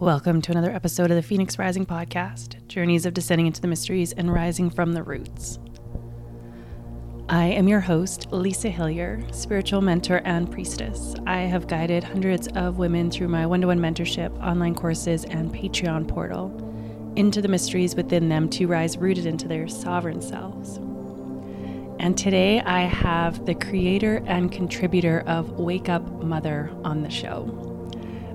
Welcome to another episode of the Phoenix Rising podcast Journeys of Descending into the Mysteries and Rising from the Roots. I am your host, Lisa Hillier, spiritual mentor and priestess. I have guided hundreds of women through my one to one mentorship, online courses, and Patreon portal into the mysteries within them to rise rooted into their sovereign selves. And today I have the creator and contributor of Wake Up Mother on the show.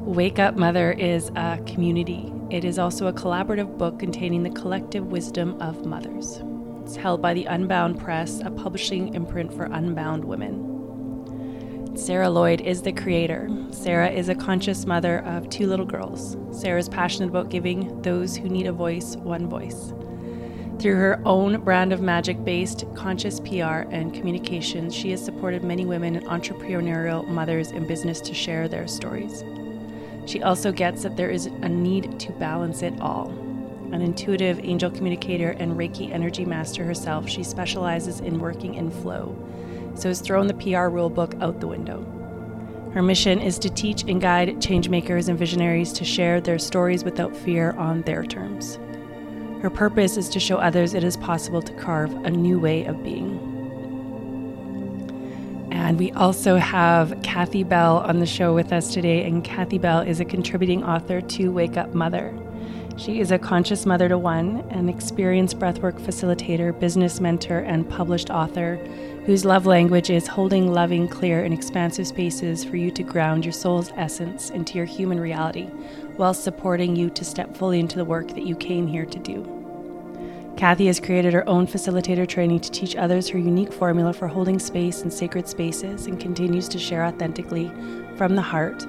Wake Up Mother is a community. It is also a collaborative book containing the collective wisdom of mothers. It's held by the Unbound Press, a publishing imprint for unbound women. Sarah Lloyd is the creator. Sarah is a conscious mother of two little girls. Sarah is passionate about giving those who need a voice one voice. Through her own brand of magic based conscious PR and communications, she has supported many women and entrepreneurial mothers in business to share their stories. She also gets that there is a need to balance it all. An intuitive angel communicator and Reiki energy master herself, she specializes in working in flow, so has thrown the PR rulebook out the window. Her mission is to teach and guide changemakers and visionaries to share their stories without fear on their terms. Her purpose is to show others it is possible to carve a new way of being. And we also have Kathy Bell on the show with us today. And Kathy Bell is a contributing author to Wake Up Mother. She is a conscious mother to one, an experienced breathwork facilitator, business mentor, and published author whose love language is holding loving, clear, and expansive spaces for you to ground your soul's essence into your human reality while supporting you to step fully into the work that you came here to do. Kathy has created her own facilitator training to teach others her unique formula for holding space in sacred spaces and continues to share authentically from the heart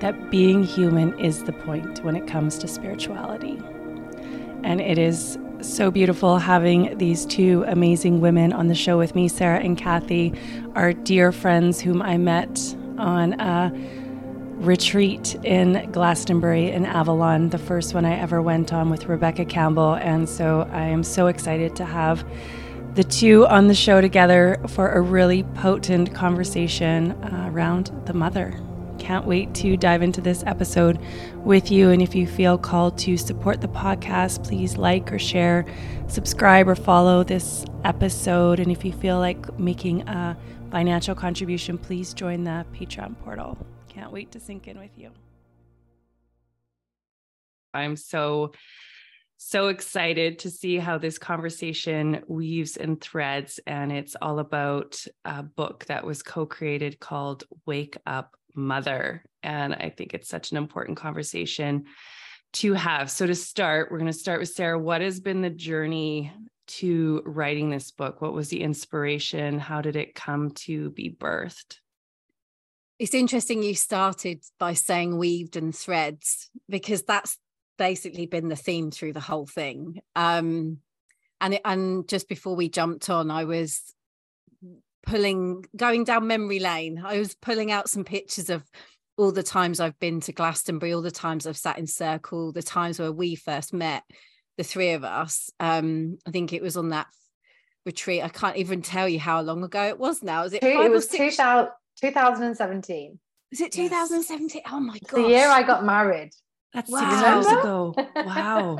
that being human is the point when it comes to spirituality. And it is so beautiful having these two amazing women on the show with me. Sarah and Kathy are dear friends whom I met on a retreat in Glastonbury in Avalon, the first one I ever went on with Rebecca Campbell. And so I am so excited to have the two on the show together for a really potent conversation uh, around the mother. Can't wait to dive into this episode with you. And if you feel called to support the podcast, please like or share, subscribe or follow this episode. And if you feel like making a financial contribution, please join the Patreon portal. Can't wait to sink in with you. I'm so, so excited to see how this conversation weaves and threads. And it's all about a book that was co created called Wake Up Mother. And I think it's such an important conversation to have. So, to start, we're going to start with Sarah. What has been the journey to writing this book? What was the inspiration? How did it come to be birthed? It's interesting you started by saying weaved and threads because that's basically been the theme through the whole thing. Um and it, and just before we jumped on i was pulling going down memory lane. I was pulling out some pictures of all the times i've been to glastonbury all the times i've sat in circle the times where we first met the three of us. Um i think it was on that retreat. I can't even tell you how long ago it was now. Is it it was 2000 2017. Is it 2017? Yes. Oh my god. The year I got married. That's wow. six years ago. Wow.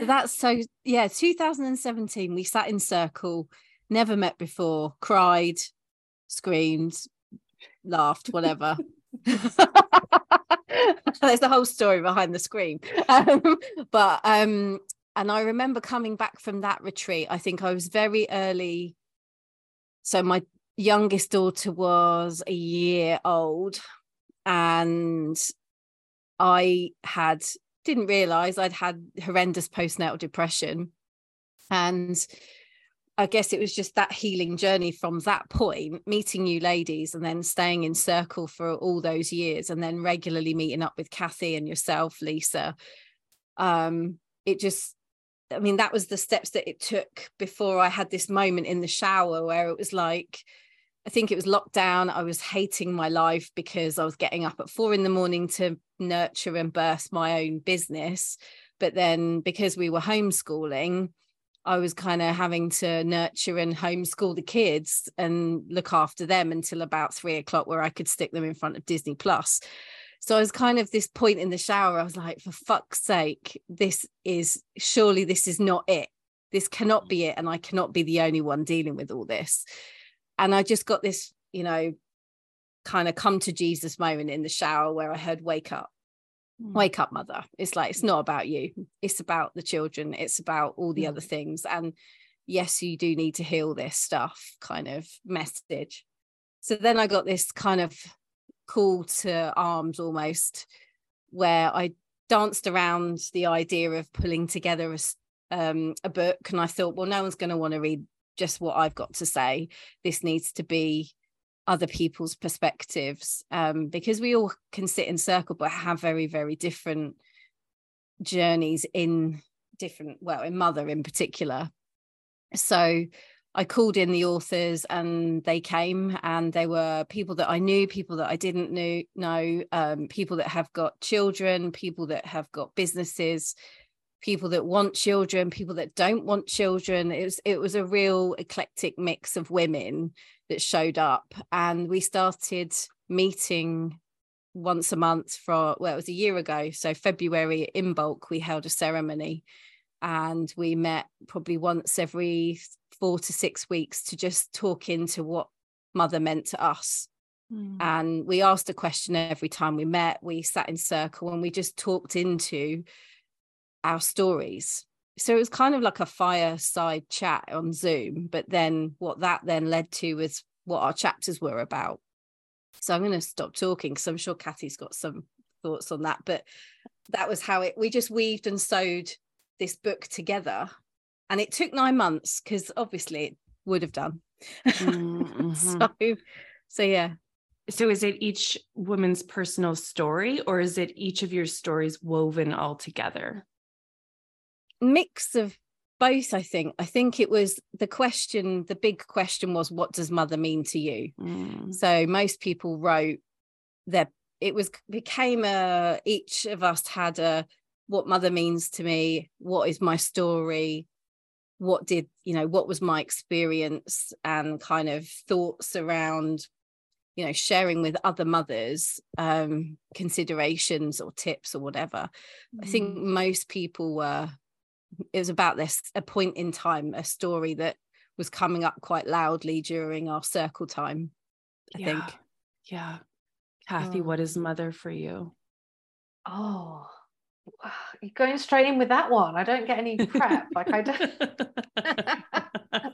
That's so yeah, 2017. We sat in circle, never met before, cried, screamed, laughed, whatever. There's the whole story behind the scream. Um, but um, and I remember coming back from that retreat. I think I was very early. So my youngest daughter was a year old and I had didn't realize I'd had horrendous postnatal depression and I guess it was just that healing journey from that point, meeting you ladies and then staying in circle for all those years and then regularly meeting up with Kathy and yourself, Lisa. Um, it just, I mean, that was the steps that it took before I had this moment in the shower where it was like, I think it was lockdown. I was hating my life because I was getting up at four in the morning to nurture and birth my own business. But then because we were homeschooling, I was kind of having to nurture and homeschool the kids and look after them until about three o'clock, where I could stick them in front of Disney Plus. So I was kind of this point in the shower. I was like, for fuck's sake, this is surely this is not it. This cannot be it. And I cannot be the only one dealing with all this. And I just got this, you know, kind of come to Jesus moment in the shower where I heard, wake up, Mm. wake up, mother. It's like, it's not about you. It's about the children. It's about all the Mm. other things. And yes, you do need to heal this stuff kind of message. So then I got this kind of call to arms almost, where I danced around the idea of pulling together a, um, a book. And I thought, well, no one's going to want to read just what I've got to say. This needs to be other people's perspectives um, because we all can sit in circle but have very, very different journeys in different, well, in Mother in particular. So I called in the authors and they came and they were people that I knew, people that I didn't knew, know, um, people that have got children, people that have got businesses, people that want children, people that don't want children. It was it was a real eclectic mix of women that showed up. And we started meeting once a month for well, it was a year ago. So February Imbolc, we held a ceremony and we met probably once every four to six weeks to just talk into what mother meant to us Mm. and we asked a question every time we met we sat in circle and we just talked into our stories. So it was kind of like a fireside chat on zoom but then what that then led to was what our chapters were about. So i'm going to stop talking because i'm sure kathy's got some thoughts on that but that was how it we just weaved and sewed this book together. And it took nine months because obviously it would have done. Mm, mhm. so so yeah. So is it each woman's personal story or is it each of your stories woven all together? Mix of both i think i think it was the question the big question was what does mother mean to you Mm. so most people wrote their it was became a each of us had a what mother means to me what is my story what did you know what was my experience and kind of thoughts around you know sharing with other mothers um considerations or tips or whatever I think Mm. most people were it was about this a point in time, a story that was coming up quite loudly during our circle time. I think. Yeah. Kathy, Oh. what is mother for you? Oh, you're going straight in with that one. I don't get any prep. like I don't.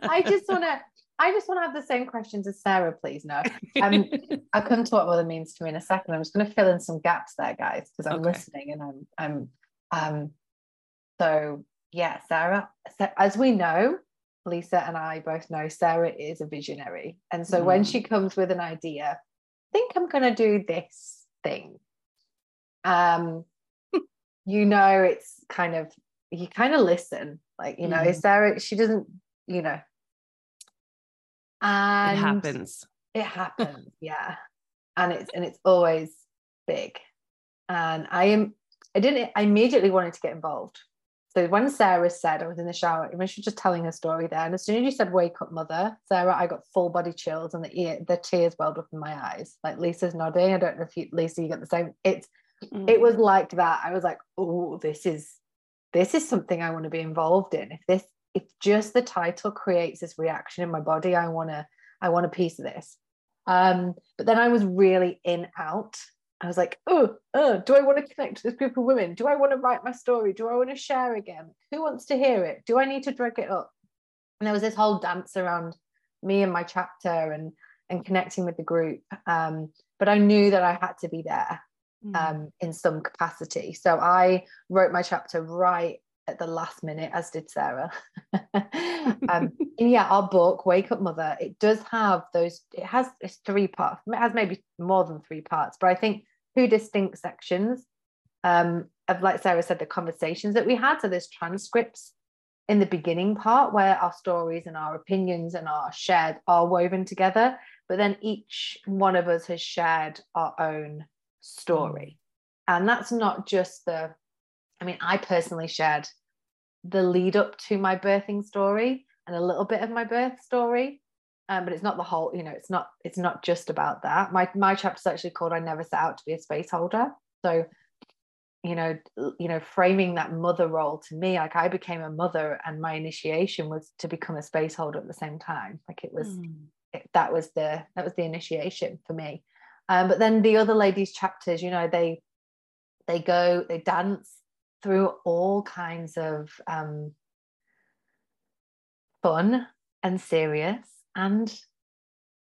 I just want to. I just want to have the same questions as Sarah, please. No, um, I'll come to what mother means to me in a second. I'm just going to fill in some gaps there, guys, because I'm Okay. listening and I'm I'm um. So yeah, Sarah. So as we know, Lisa and I both know Sarah is a visionary, and so when Mm. she comes with an idea, I think I'm going to do this thing. Um, you know, it's kind of you kind of listen, like you know, Mhm. Sarah. She doesn't, you know. And it happens. it happens yeah and it's and it's always big and i am i didn't i immediately wanted to get involved so when sarah said i was in the shower when she was just telling her story there and as soon as you said wake up mother sarah i got full body chills and the ear the tears welled up in my eyes. Like lisa's nodding. I don't know if you lisa you got the same. It's it Mm. was like that. I was like oh this is this is something i want to be involved in. If this if just the title creates this reaction in my body i want to i want a piece of this. Um but then i was really in out i was like oh oh do i want to connect to this group of women? Do i want to write my story? Do i want to share again? Who wants to hear it? Do i need to drag it up? And there was this whole dance around me and my chapter and and connecting with the group um but i knew that i had to be there Mm. um, in some capacity. So I wrote my chapter right at the last minute, as did Sarah. um, and yeah, our book, Wake Up Mother, it does have those, it has it's three parts, it has maybe more than three parts, but I think two distinct sections um, of, like Sarah said, the conversations that we had. So there's transcripts in the beginning part where our stories and our opinions and our shared are woven together, but then each one of us has shared our own story. And that's not just the, I mean, I personally shared the lead up to my birthing story and a little bit of my birth story. Um, but it's not the whole, you know, it's not, it's not just about that. My my chapter is actually called I Never Set Out to Be a Space Holder. so you know you know framing that mother role to me like i became a mother and my initiation was to become a space holder at the same time like it was mm. it, that was the that was the initiation for me um, but then the other ladies chapters you know they they go they dance through all kinds of um, fun and serious and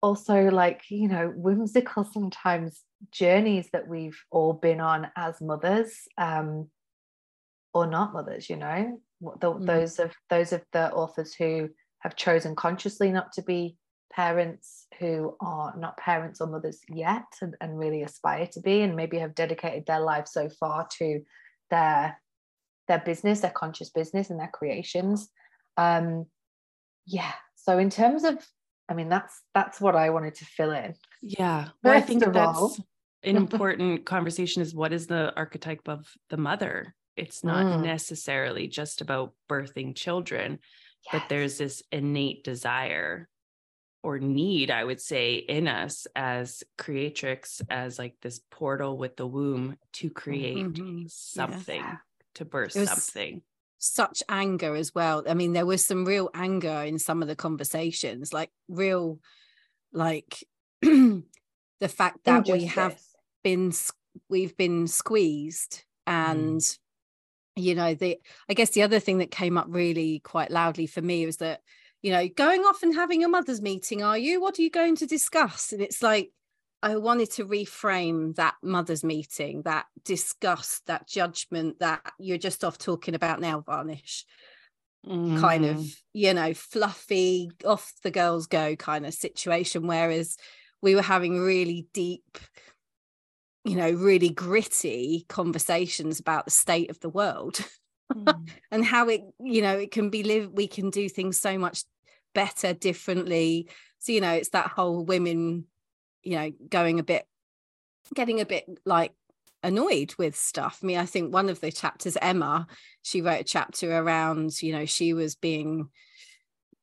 also like you know whimsical sometimes journeys that we've all been on as mothers um, or not mothers you know the, mm. those of those of the authors who have chosen consciously not to be parents who are not parents or mothers yet and, and really aspire to be and maybe have dedicated their life so far to their their business their conscious business and their creations um yeah so in terms of i mean that's that's what i wanted to fill in yeah well, i think that's all. an important conversation is what is the archetype of the mother it's not mm. necessarily just about birthing children yes. but there's this innate desire or need i would say in us as creatrix as like this portal with the womb to create mm-hmm. something. To birth something such anger as well. I mean, there was some real anger in some of the conversations, like real, like the fact that Injustice. we have been we've been squeezed and mm. you know the i guess the other thing that came up really quite loudly for me was that you know going off and having a mother's meeting are you what are you going to discuss and it's like I wanted to reframe that mother's meeting, that disgust, that judgment that you're just off talking about nail varnish, mm. kind of, mm. you know, fluffy, off the girls go kind of situation. Whereas we were having really deep, you know, really gritty conversations about the state of the world mm. and how it, you know, it can be lived, we can do things so much better, differently. So, you know, it's that whole women you know going a bit getting a bit like annoyed with stuff. I mean i think one of the chapters emma she wrote a chapter around you know she was being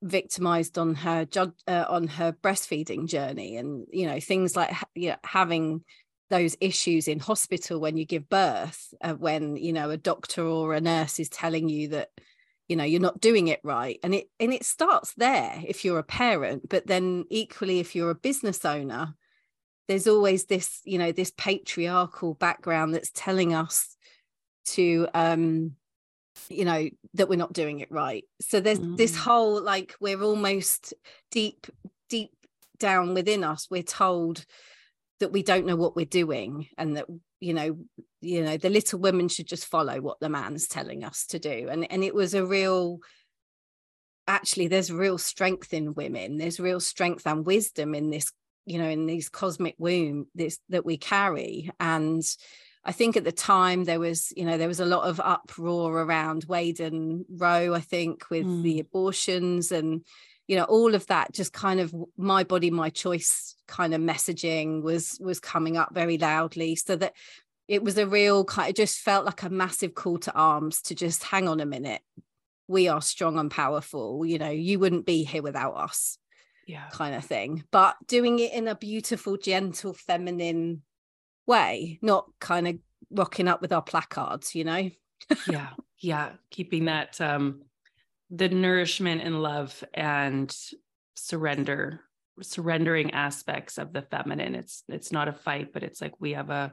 victimized on her uh, on her breastfeeding journey and you know things like you know, having those issues in hospital when you give birth uh, when you know a doctor or a nurse is telling you that you know you're not doing it right. And it and it starts there if you're a parent but then equally if you're a business owner there's always this you know this patriarchal background that's telling us to um you know that we're not doing it right. So there's mm. this whole like we're almost deep deep down within us we're told that we don't know what we're doing and that you know you know the little women should just follow what the man's telling us to do. And and it was a real actually there's real strength in women. There's real strength and wisdom in this you know in these cosmic womb this that we carry and I think at the time there was, you know, there was a lot of uproar around Wade and Roe, I think, with mm. the abortions and, you know, all of that just kind of my body, my choice kind of messaging was was coming up very loudly. So that it was a real kind, it just felt like a massive call to arms to just hang on a minute. We are strong and powerful. You know, you wouldn't be here without us yeah. kind of thing but doing it in a beautiful gentle feminine way not kind of rocking up with our placards you know? Yeah. Yeah. Keeping that um the nourishment and love and surrender surrendering aspects of the feminine. It's it's not a fight but it's like we have a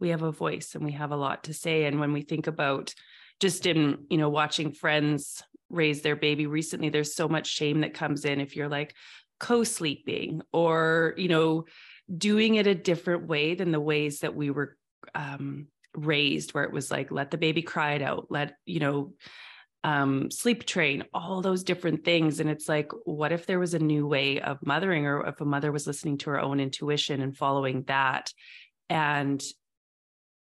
we have a voice and we have a lot to say. And when we think about just in you know watching friends raise their baby recently there's so much shame that comes in if you're like co-sleeping or you know doing it a different way than the ways that we were um, raised where it was like let the baby cry it out. Let you know um, sleep train all those different things. And it's like what if there was a new way of mothering or if a mother was listening to her own intuition and following that and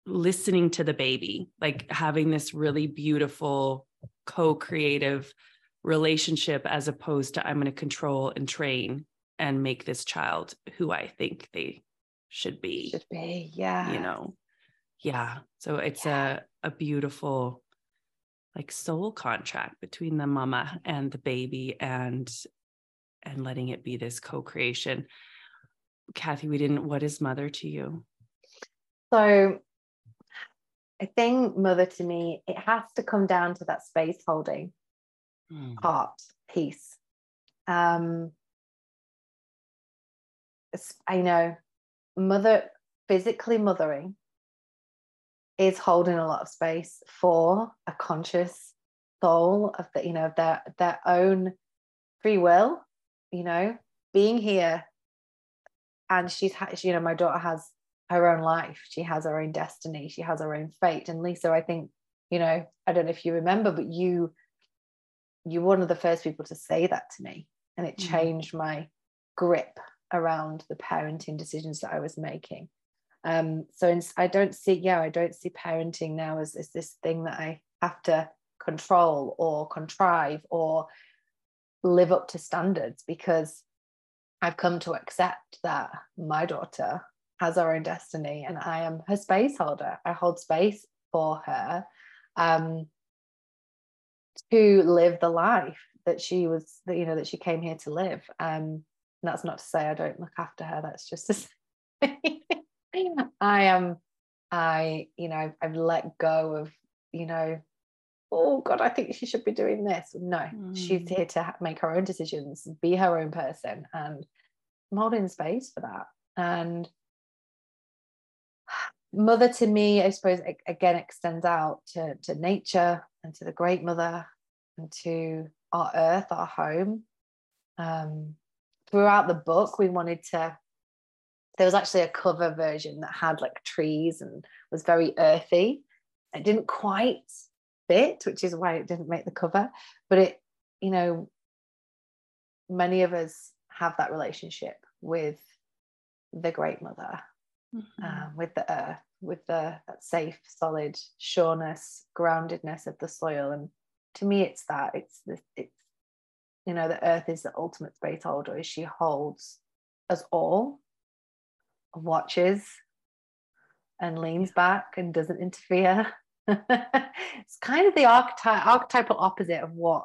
listening to the baby like having this really beautiful co-creative relationship as opposed to I'm going to control and train and make this child who I think they should be. Should be, yeah. You know, yeah. So it's yeah. a a beautiful like soul contract between the mama and the baby and and letting it be this co-creation. Kathy, we didn't. What is mother to you? So I think mother to me, it has to come down to that space holding Mm. part piece. Um, I know mother physically mothering is holding a lot of space for a conscious soul of the, you know, their their own free will, you know, being here. And she's had, you know, my daughter has her own life. She has her own destiny. She has her own fate. And Lisa, I think, you know, I don't know if you remember, but you you're one of the first people to say that to me. And it Mhm. changed my grip around the parenting decisions that I was making. Um, so in, I don't see, yeah, I don't see parenting now as, as this thing that I have to control or contrive or live up to standards because I've come to accept that my daughter has her own destiny and I am her space holder. I hold space for her um, to live the life that she was, that, you know, that she came here to live. Um, and that's not to say I don't look after her. That's just to say I am, I, you know, I've, I've let go of, you know, oh God, I think she should be doing this. No, she's Mm. here to make her own decisions, be her own person. And I'm holding space for that. And mother to me, I suppose, again, extends out to, to nature and to the great mother and to our earth, our home. Um, throughout the book, we wanted to, there was actually a cover version that had like trees and was very earthy. It didn't quite fit, which is why it didn't make the cover. But it, you know, many of us have that relationship with the great mother Mhm. um, with the earth, with the that safe, solid sureness, groundedness of the soil. And to me, it's that. It's the it's you know, the earth is the ultimate space holder. She holds us all, watches, and leans back and doesn't interfere. it's kind of the archetype archetypal opposite of what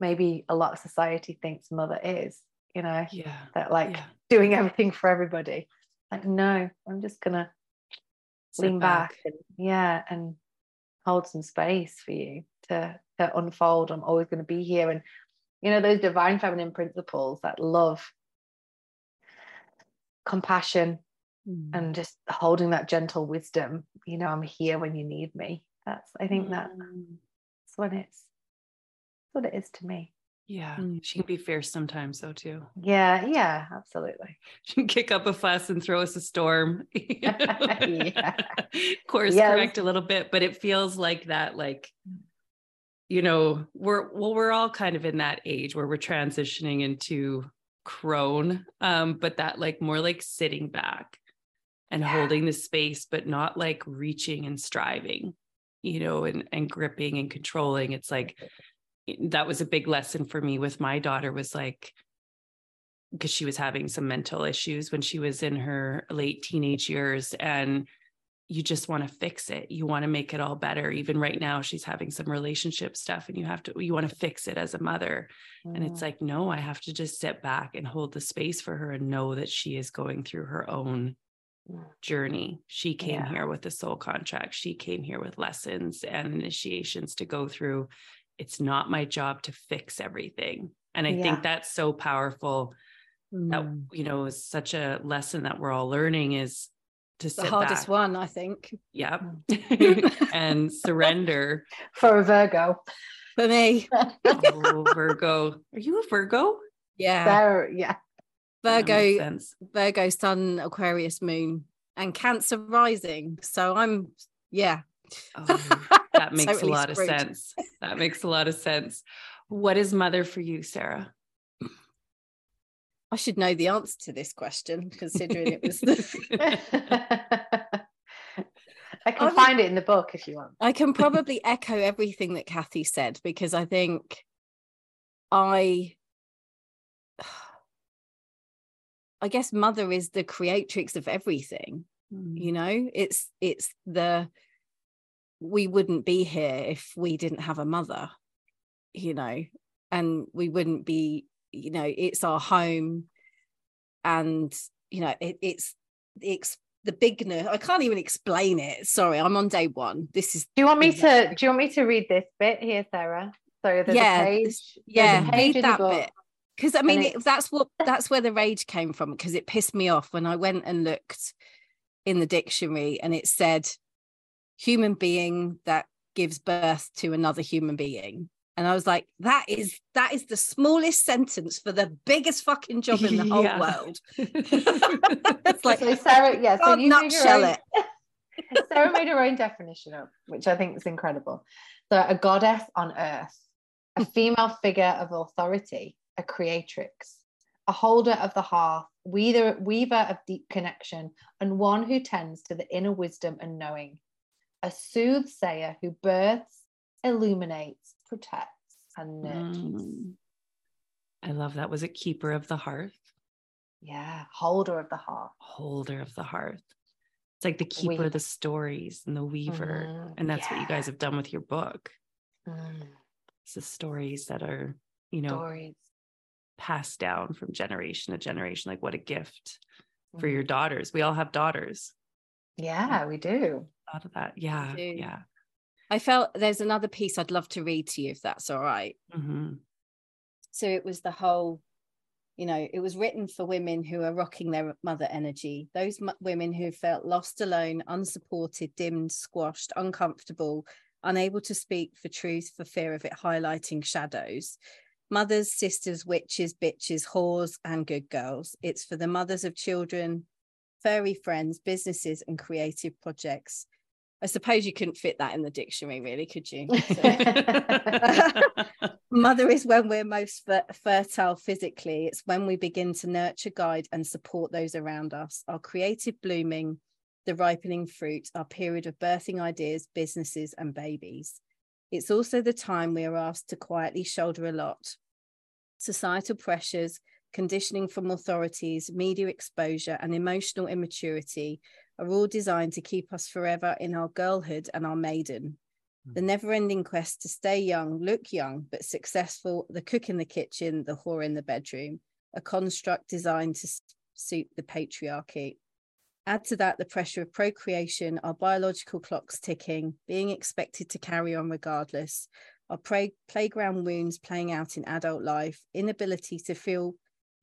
maybe a lot of society thinks mother is. You know, yeah. that like Yeah. doing everything for everybody. Like, no, I'm just gonna Sit lean back. and yeah, and hold some space for you to to unfold. I'm always gonna be here. And you know, those divine feminine principles that love, compassion, Mm. and just holding that gentle wisdom, you know, I'm here when you need me. That's I think that Mm. that's what it's that's what it is to me. Yeah. Mm. She can be fierce sometimes though too. Yeah, yeah, absolutely. She can kick up a fuss and throw us a storm. Yeah. Course Yes. correct a little bit, but it feels like that, like, you know, we're well, we're all kind of in that age where we're transitioning into crone. Um, but that like more like sitting back and Yeah. holding the space, but not like reaching and striving, you know, and and gripping and controlling. It's like that was a big lesson for me with my daughter was like because she was having some mental issues when she was in her late teenage years and you just want to fix it you want to make it all better even right now she's having some relationship stuff and you have to you want to fix it as a mother and it's Mm. like no i have to just sit back and hold the space for her and know that she is going through her own Mm. journey she came Yeah. here with a soul contract she came here with lessons and initiations to go through it's not my job to fix everything and i Yeah. think that's so powerful that Mm. you know is such a lesson that we're all learning is to the hardest back. one, I think, Yep. Mm. and surrender. for a Virgo. for me. Oh, Virgo. Are you a Virgo? Yeah. Yeah. Virgo. Virgo sun, Aquarius moon, and Cancer rising. So I'm, yeah. Oh, that makes a lot screwed. of sense. That makes a lot of sense. What is mother for you, Sarah? I should know the answer to this question, considering it was the. I can I'm- find it in the book if you want. I can probably echo everything that Kathy said because I think I I guess mother is the creatrix of everything. You mm. know, it's it's the we wouldn't be here if we didn't have a mother, you know, and we wouldn't be, you know, it's our home and you know, it, it's it's the bigness. I can't even explain it. Sorry, I'm on day one. This is. Do you want me to? Do you want me to read this bit here, Sarah? So there's yeah, a page. Yeah, a page read that bit. Because I mean, it- it, that's what that's where the rage came from. Because it pissed me off when I went and looked in the dictionary, and it said human being that gives birth to another human being. And I was like, that is that is the smallest sentence for the biggest fucking job in the whole Yeah. world. it's like so Sarah, yeah, so you made nutshell own, it. Sarah made her own definition up, which I think is incredible. So a goddess on earth, a female figure of authority, a creatrix, a holder of the hearth, weaver, weaver of deep connection, and one who tends to the inner wisdom and knowing, a soothsayer who births, illuminates, protects, and nurtures. Mm. I love that. Was it keeper of the hearth? Yeah, holder of the hearth. Holder of the hearth. It's like the keeper Weaver. of the stories and the weaver. Mhm, And that's what you guys have done with your book. Mm, It's the stories that are, you know, stories. passed down from generation to generation. Like what a gift for Mm. your daughters. We all have daughters. Yeah, we do. Thought of that. Yeah. Yeah. I felt there's another piece I'd love to read to you if that's all right. hmm so it was the whole you know it was written for women who are rocking their mother energy those m- women who felt lost alone unsupported dimmed squashed uncomfortable unable to speak for truth for fear of it highlighting shadows mothers sisters witches bitches whores and good girls it's for the mothers of children furry friends businesses and creative projects i suppose you couldn't fit that in the dictionary really could you So- Mother is when we're most fer- fertile physically. It's when we begin to nurture, guide, and support those around us. Our creative blooming, the ripening fruit, our period of birthing ideas, businesses, and babies. It's also the time we are asked to quietly shoulder a lot. Societal pressures, conditioning from authorities, media exposure, and emotional immaturity are all designed to keep us forever in our girlhood and our maiden the hmm. never ending quest to stay young, look young, but successful, the cook in the kitchen, the whore in the bedroom, a construct designed to suit the patriarchy. Add to that the pressure of procreation, our biological clocks ticking, being expected to carry on regardless, our play- playground wounds playing out in adult life, inability to feel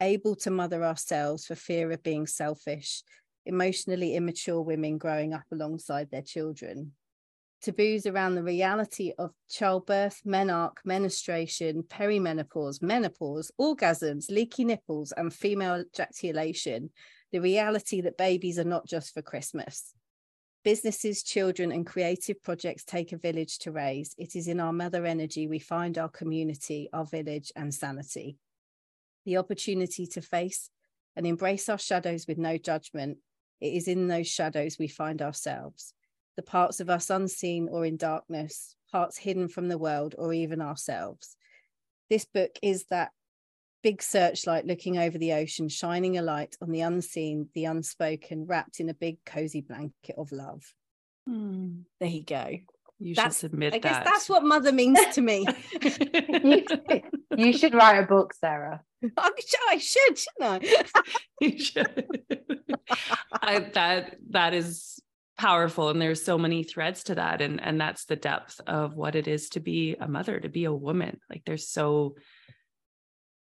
able to mother ourselves for fear of being selfish, emotionally immature women growing up alongside their children taboos around the reality of childbirth, menarche, menstruation, perimenopause, menopause, orgasms, leaky nipples, and female ejaculation. The reality that babies are not just for Christmas. Businesses, children, and creative projects take a village to raise. It is in our mother energy we find our community, our village, and sanity. The opportunity to face and embrace our shadows with no judgment. It is in those shadows we find ourselves the parts of us unseen or in darkness, parts hidden from the world or even ourselves. This book is that big searchlight looking over the ocean, shining a light on the unseen, the unspoken, wrapped in a big cozy blanket of love. Hmm. There you go. You That's- should submit I guess that's what mother means to me. you, should write a book, Sarah. I'm sure I should, shouldn't I? you should. I, that that is powerful, and there's so many threads to that, and and that's the depth of what it is to be a mother, to be a woman. Like there's so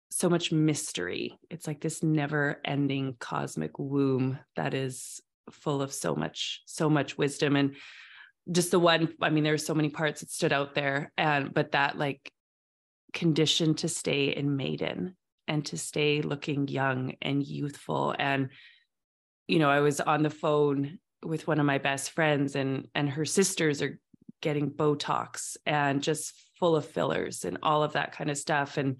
so much mystery. It's like this never-ending cosmic womb that is full of so much so much wisdom and just the one i mean there there's so many parts that stood out there and but that like condition to stay in maiden and to stay looking young and youthful. And you know i was on the phone with one of my best friends and and her sisters are getting botox and just full of fillers and all of that kind of stuff. And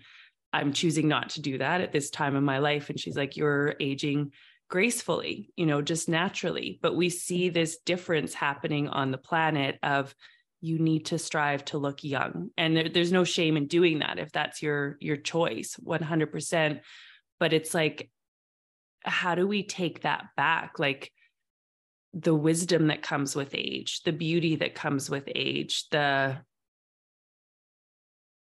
i'm choosing not to do that at this time in my life. And she's like you're aging gracefully you know just naturally. But we see this difference happening on the planet of you need to strive to look young and there, there's no shame in doing that if that's your your choice 100% but it's like how do we take that back? Like the wisdom that comes with age the beauty that comes with age the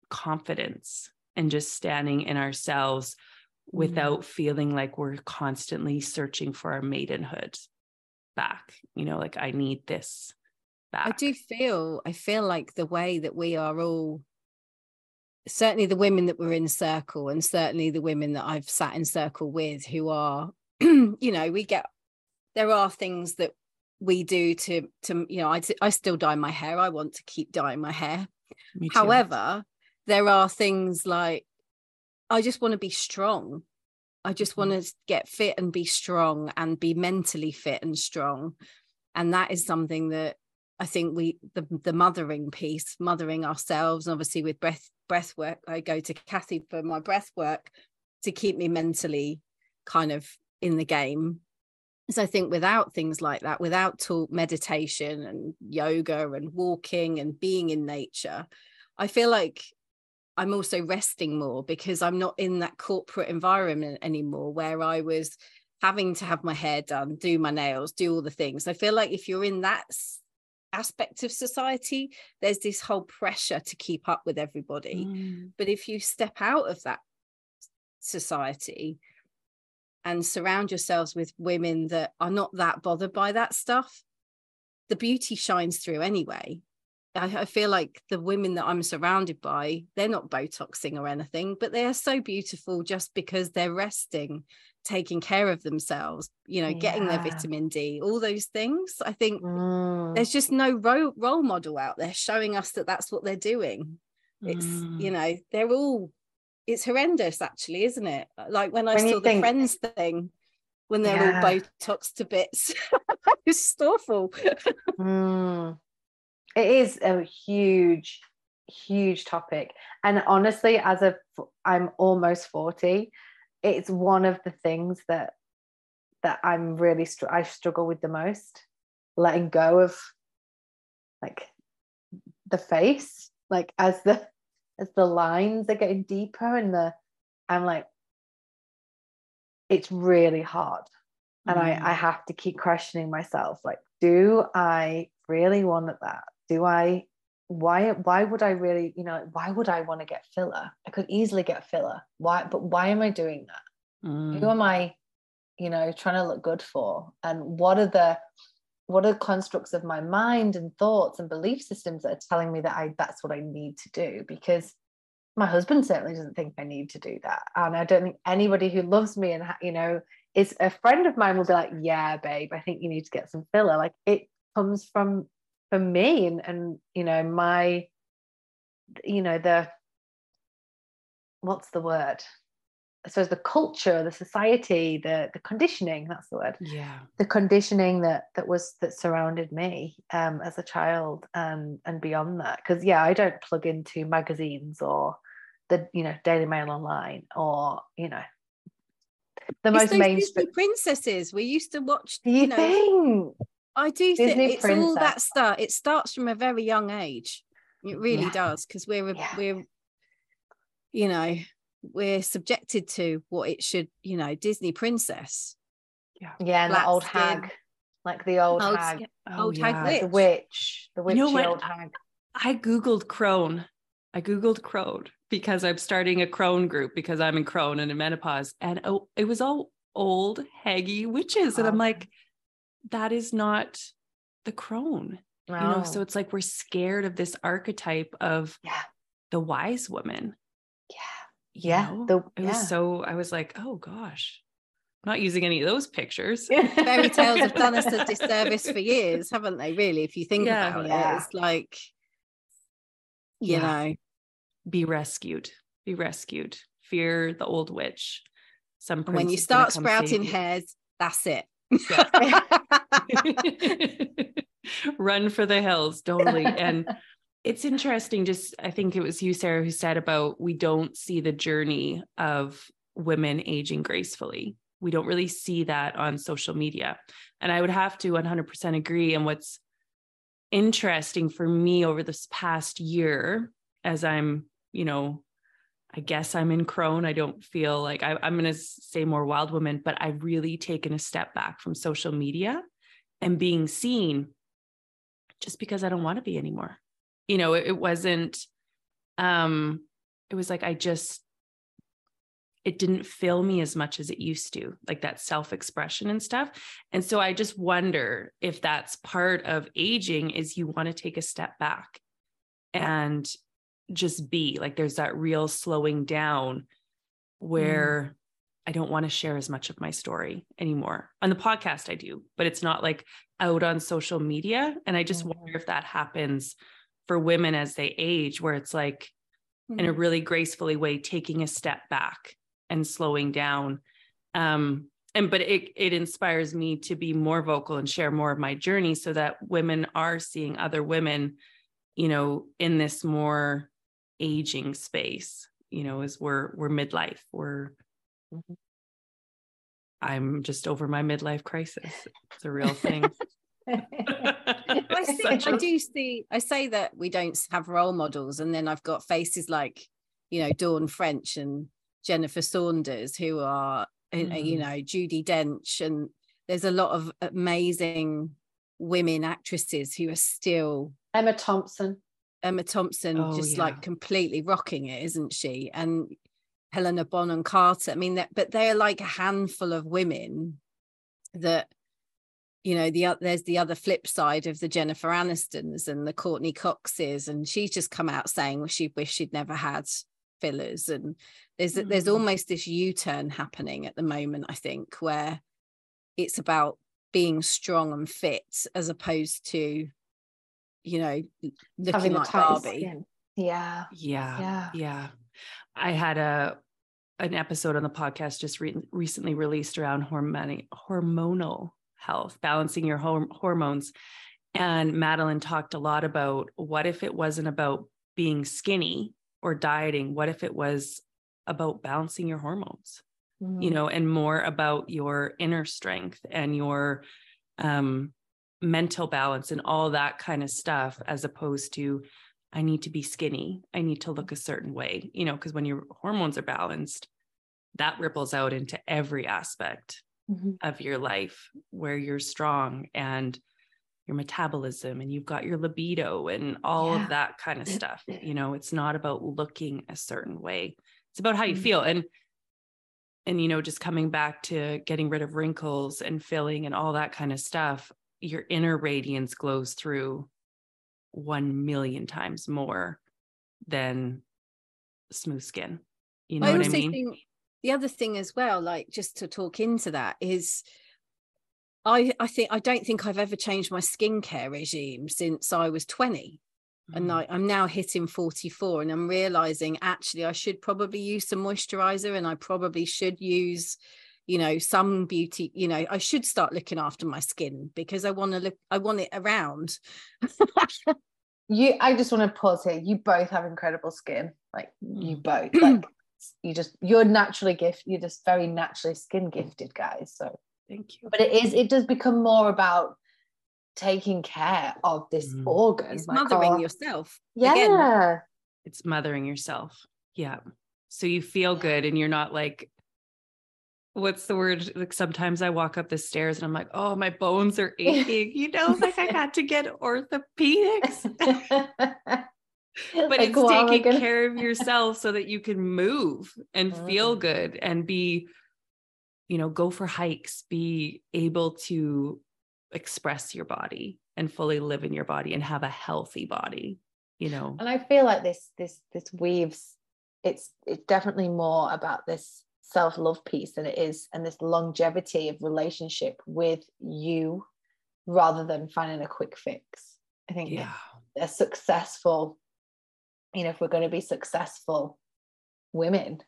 confidence and just standing in ourselves mm-hmm. without feeling like we're constantly searching for our maidenhood back you know like i need this back i do feel i feel like the way that we are all certainly the women that were in circle and certainly the women that i've sat in circle with who are you know we get there are things that we do to to you know I, I still dye my hair. I want to keep dyeing my hair. However there are things like i just want to be strong. I just want to get fit and be strong and be mentally fit and strong. And that is something that i think we the, the mothering piece mothering ourselves and obviously with breath breath work i go to kathy for my breath work to keep me mentally kind of in the game so I think without things like that, without talk meditation and yoga and walking and being in nature, I feel like I'm also resting more because I'm not in that corporate environment anymore where I was having to have my hair done, do my nails, do all the things. I feel like if you're in that aspect of society, there's this whole pressure to keep up with everybody. Mm. But if you step out of that society, and surround yourselves with women that are not that bothered by that stuff, the beauty shines through anyway. I, I, feel like the women that I'm surrounded by, they're not Botoxing or anything, but they are so beautiful just because they're resting, taking care of themselves, you know, yeah. getting their vitamin D, all those things. I think mm. there's just no role, role model out there showing us that that's what they're doing. It's, mm. you know, they're all it's horrendous actually isn't it like when i when saw the think... friends thing when they're yeah. all botox to bits it's awful mm. it is a huge huge topic and honestly as a i'm almost 40 it's one of the things that that i'm really str- i struggle with the most letting go of like the face like as the as the lines are getting deeper and the I'm like, it's really hard. And mm. I, I have to keep questioning myself like, do I really want that? Do I why why would I really, you know, why would I want to get filler? I could easily get filler. Why, but why am I doing that? Mm. Who am I, you know, trying to look good for? And what are the what are the constructs of my mind and thoughts and belief systems that are telling me that I that's what I need to do because my husband certainly doesn't think I need to do that and I don't think anybody who loves me and you know is a friend of mine will be like yeah babe I think you need to get some filler like it comes from from me and and you know my you know the what's the word I suppose the culture, the society, the the conditioning, that's the word. Yeah. The conditioning that that was that surrounded me um as a child and and beyond that. Because yeah, I don't plug into magazines or the you know Daily Mail online or you know the it's most mainstream princesses. We used to watch. Do you, you know, think? I do Disney think it's princess. all that start. It starts from a very young age. It really yeah. does because we're yeah. we're you know we're subjected to what it should, you know, Disney princess. Yeah, yeah, and the old skin. hag, like the old, old hag, oh, old yeah. hag witch. the witch, the witchy you know old hag. I googled crone. I googled crone because I'm starting a crone group because I'm in crone and in menopause, and oh, it was all old haggy witches, and I'm oh. like, that is not the crone. No. You know, oh. so it's like we're scared of this archetype of yeah. the wise woman. Yeah yeah, know? the, it yeah. was so I was like, oh gosh, I'm not using any of those pictures. Fairy tales have done us a disservice for years, haven't they? Really, if you think yeah, about yeah. it, it's like, you yeah. know, be rescued, be rescued. Fear the old witch. Some when you start sprouting hairs, that's it. Run for the hills, totally. And it's interesting just i think it was you sarah who said about we don't see the journey of women aging gracefully. We don't really see that on social media. And i would have to 100% agree. And what's interesting for me over this past year as i'm you know i guess i'm in crone i don't feel like I, i'm going to say more wild woman but i've really taken a step back from social media and being seen just because i don't want to be anymore you know it, it wasn't um it was like i just it didn't fill me as much as it used to, like that self expression and stuff. And so I just wonder if that's part of aging is you want to take a step back and just be like there's that real slowing down Mm. where I don't want to share as much of my story anymore. On the podcast, I do, but it's not like out on social media. And I just wonder Mhm. if that happens for women as they age, where it's like in a really gracefully way, taking a step back and slowing down. Um, and but it it inspires me to be more vocal and share more of my journey so that women are seeing other women, you know, in this more aging space, you know, as we're we're midlife, we're Mhm. I'm just over my midlife crisis. It's a real thing. I see, such I a- do see. I say that we don't have role models, and then I've got faces like, you know, Dawn French and Jennifer Saunders, who are, uh, you Mhm. know, Judi Dench, and there's a lot of amazing women actresses who are still Emma Thompson. Emma Thompson, Oh, just yeah. like completely rocking it, isn't she? And Helena Bonham Carter. I mean, that, but they're like a handful of women that, you know, the there's the other flip side of the Jennifer Anistons and the Courteney Coxes, and she's just come out saying she wished she'd never had fillers. And there's there's Mm. almost this U-turn happening at the moment, I think, where it's about being strong and fit as opposed to, you know, looking having like tight Barbie. skin. Yeah. Yeah. Yeah. Yeah. I had a an episode on the podcast just re- recently released around hormone, hormonal health, balancing your hor- hormones. And Madeline talked a lot about what if it wasn't about being skinny or dieting? What if it was about balancing your hormones? you Mhm. know, and more about your inner strength and your um, mental balance and all that kind of stuff, as opposed to, I need to be skinny. I need to look a certain way, you know, because when your hormones are balanced, that ripples out into every aspect Mhm. of your life where you're strong and your metabolism and you've got your libido and all Yeah. of that kind of stuff. You know, it's not about looking a certain way. It's about how you Mm. feel. And and you know, just coming back to getting rid of wrinkles and filling and all that kind of stuff, your inner radiance glows through one million times more than smooth skin. You know I what I also mean? think the other thing as well, like just to talk into that, is I I think I don't think I've ever changed my skincare regime since I was 20. And Mm. I, I'm now hitting 44 and I'm realizing actually I should probably use some moisturizer and I probably should use, you know, some beauty, you know, I should start looking after my skin because I want to look, I want it around. You I just want to pause here. You both have incredible skin. Like you Mm. both. Like you just you're naturally gifted, you're just very naturally skin gifted guys. So Thank you. but it is it does become more about taking care of this Mm. organ. It's like mothering our- yourself. Yeah. Again, It's mothering yourself. Yeah. So you feel good and you're not like, what's the word? Like sometimes I walk up the stairs and I'm like, oh, my bones are aching. You know, like I got to get orthopedics. but Like, it's I taking gonna- care of yourself so that you can move and feel Mm. good and be you know go for hikes be able to express your body and fully live in your body and have a healthy body you know and I feel like this this this weaves it's it's definitely more about this self-love piece than it is and this longevity of relationship with you rather than finding a quick fix. I think yeah. a successful, you know, if we're going to be successful women,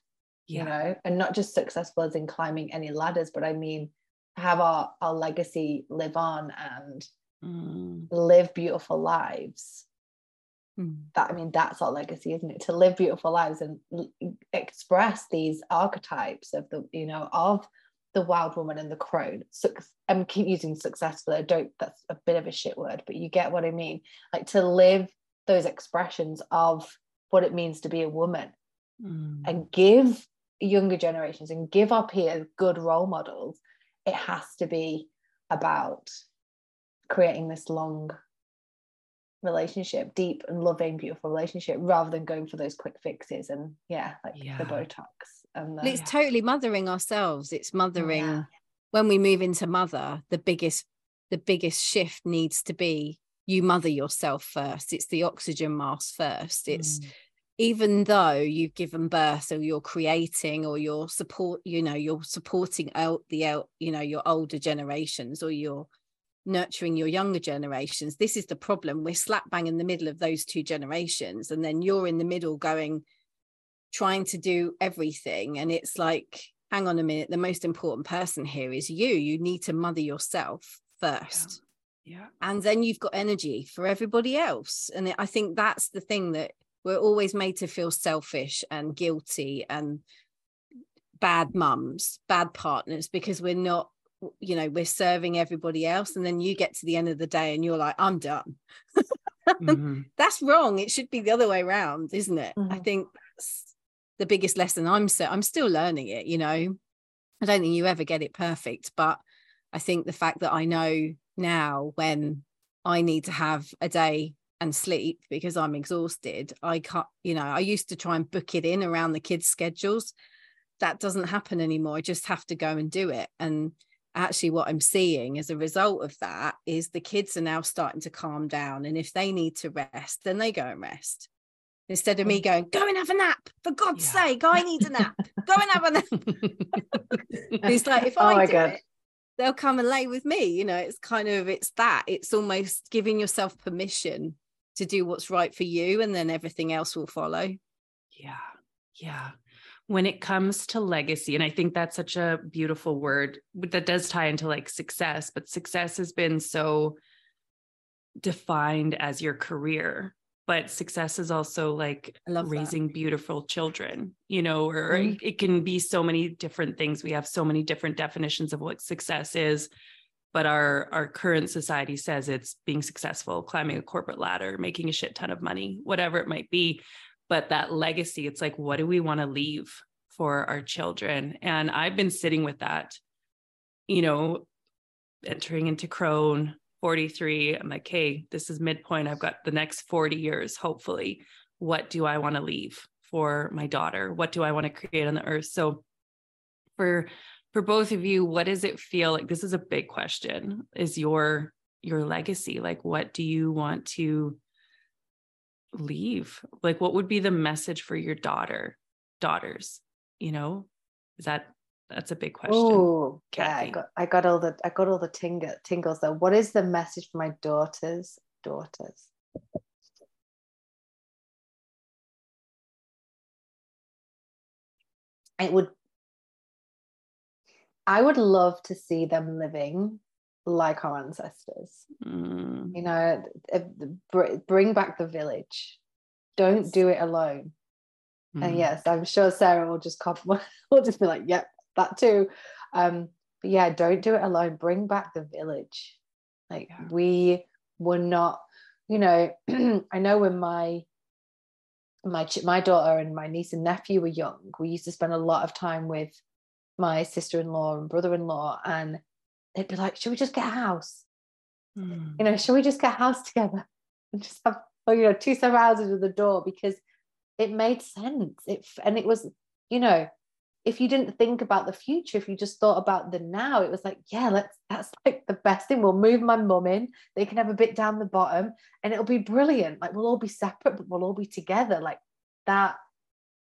yeah. you know, and not just successful as in climbing any ladders, but I mean have our our legacy live on and Mm, live beautiful lives Mm. that I mean that's our legacy, isn't it? To live beautiful lives and l- express these archetypes of the you know of the wild woman and the crone. Suc- I'm keep using successful. I don't. That's a bit of a shit word, but you get what I mean. Like to live those expressions of what it means to be a woman mm. and give younger generations and give our peers good role models. It has to be about creating this long relationship, deep and loving, beautiful relationship, rather than going for those quick fixes and yeah, like Yeah. the Botox. And the, it's totally mothering ourselves it's mothering Yeah. when we move into mother the biggest the biggest shift needs to be you mother yourself first it's the oxygen mask first it's Mm. even though you've given birth or you're creating or you're support you know you're supporting out the out you know your older generations or you're nurturing your younger generations this is the problem. We're slap bang in the middle of those two generations and then you're in the middle going trying to do everything. And it's like hang on a minute the most important person here is you. You need to mother yourself first. Yeah. And then you've got energy for everybody else. And i think that's the thing that we're always made to feel selfish and guilty and bad mums bad partners because we're not you know we're serving everybody else and then you get to the end of the day and you're like i'm done. Mhm. that's wrong. It should be the other way around isn't it? I Mhm. think that's the biggest lesson. I'm so i'm still learning it you know? I don't think you ever get it perfect but i think the fact that i know now when i need to have a day and sleep because i'm exhausted i can't you know i used to try and book it in around the kids schedules. That doesn't happen anymore. I just have to go and do it. And actually what i'm seeing as a result of that is the kids are now starting to calm down and if they need to rest then they go and rest instead of me mm. going go and have a nap for god's Yeah. sake i need a nap go and have a nap it's like if Oh i do God. it they'll come and lay with me you know it's kind of it's that it's almost giving yourself permission to do what's right for you and then everything else will follow Yeah. Yeah. When it comes to legacy, and I think that's such a beautiful word that does tie into like success, but success has been so defined as your career. But success is also like love that. raising beautiful children, you know, or Mhm. it, it can be so many different things. We have so many different definitions of what success is. But our our current society says it's being successful, climbing a corporate ladder, making a shit ton of money, whatever it might be but that legacy it's like what do we want to leave for our children? And i've been sitting with that you know entering into crone 43 i'm like hey this is midpoint i've got the next 40 years hopefully. What do i want to leave for my daughter? What do i want to create on the earth? So for for both of you what does it feel like this is a big question is your your legacy like what do you want to leave like what would be the message for your daughter daughters you know is that that's a big question Oh, yeah, I got, I got all the I got all the tingle, tingles though. What is the message for my daughters? Daughters. It would. I would love to see them living like our ancestors. Mm, You know, bring back the village. Don't do it alone. And mm, yes, I'm sure Sarah will just come, will just be like, yep, that too. Um, but yeah, don't do it alone. Bring back the village. Like Yeah. we were not, you know, I know when my my my daughter and my niece and nephew were young, we used to spend a lot of time with my sister-in-law and brother-in-law, and they'd be like, "Should we just get a house? mm. you know, should we just get a house together and just have, oh, you know, two separate houses with a door because it made sense. It and it was, you know, if you didn't think about the future, if you just thought about the now, it was like, yeah, let's. That's like the best thing. We'll move my mum in. They can have a bit down the bottom, and it'll be brilliant. Like we'll all be separate, but we'll all be together. Like that,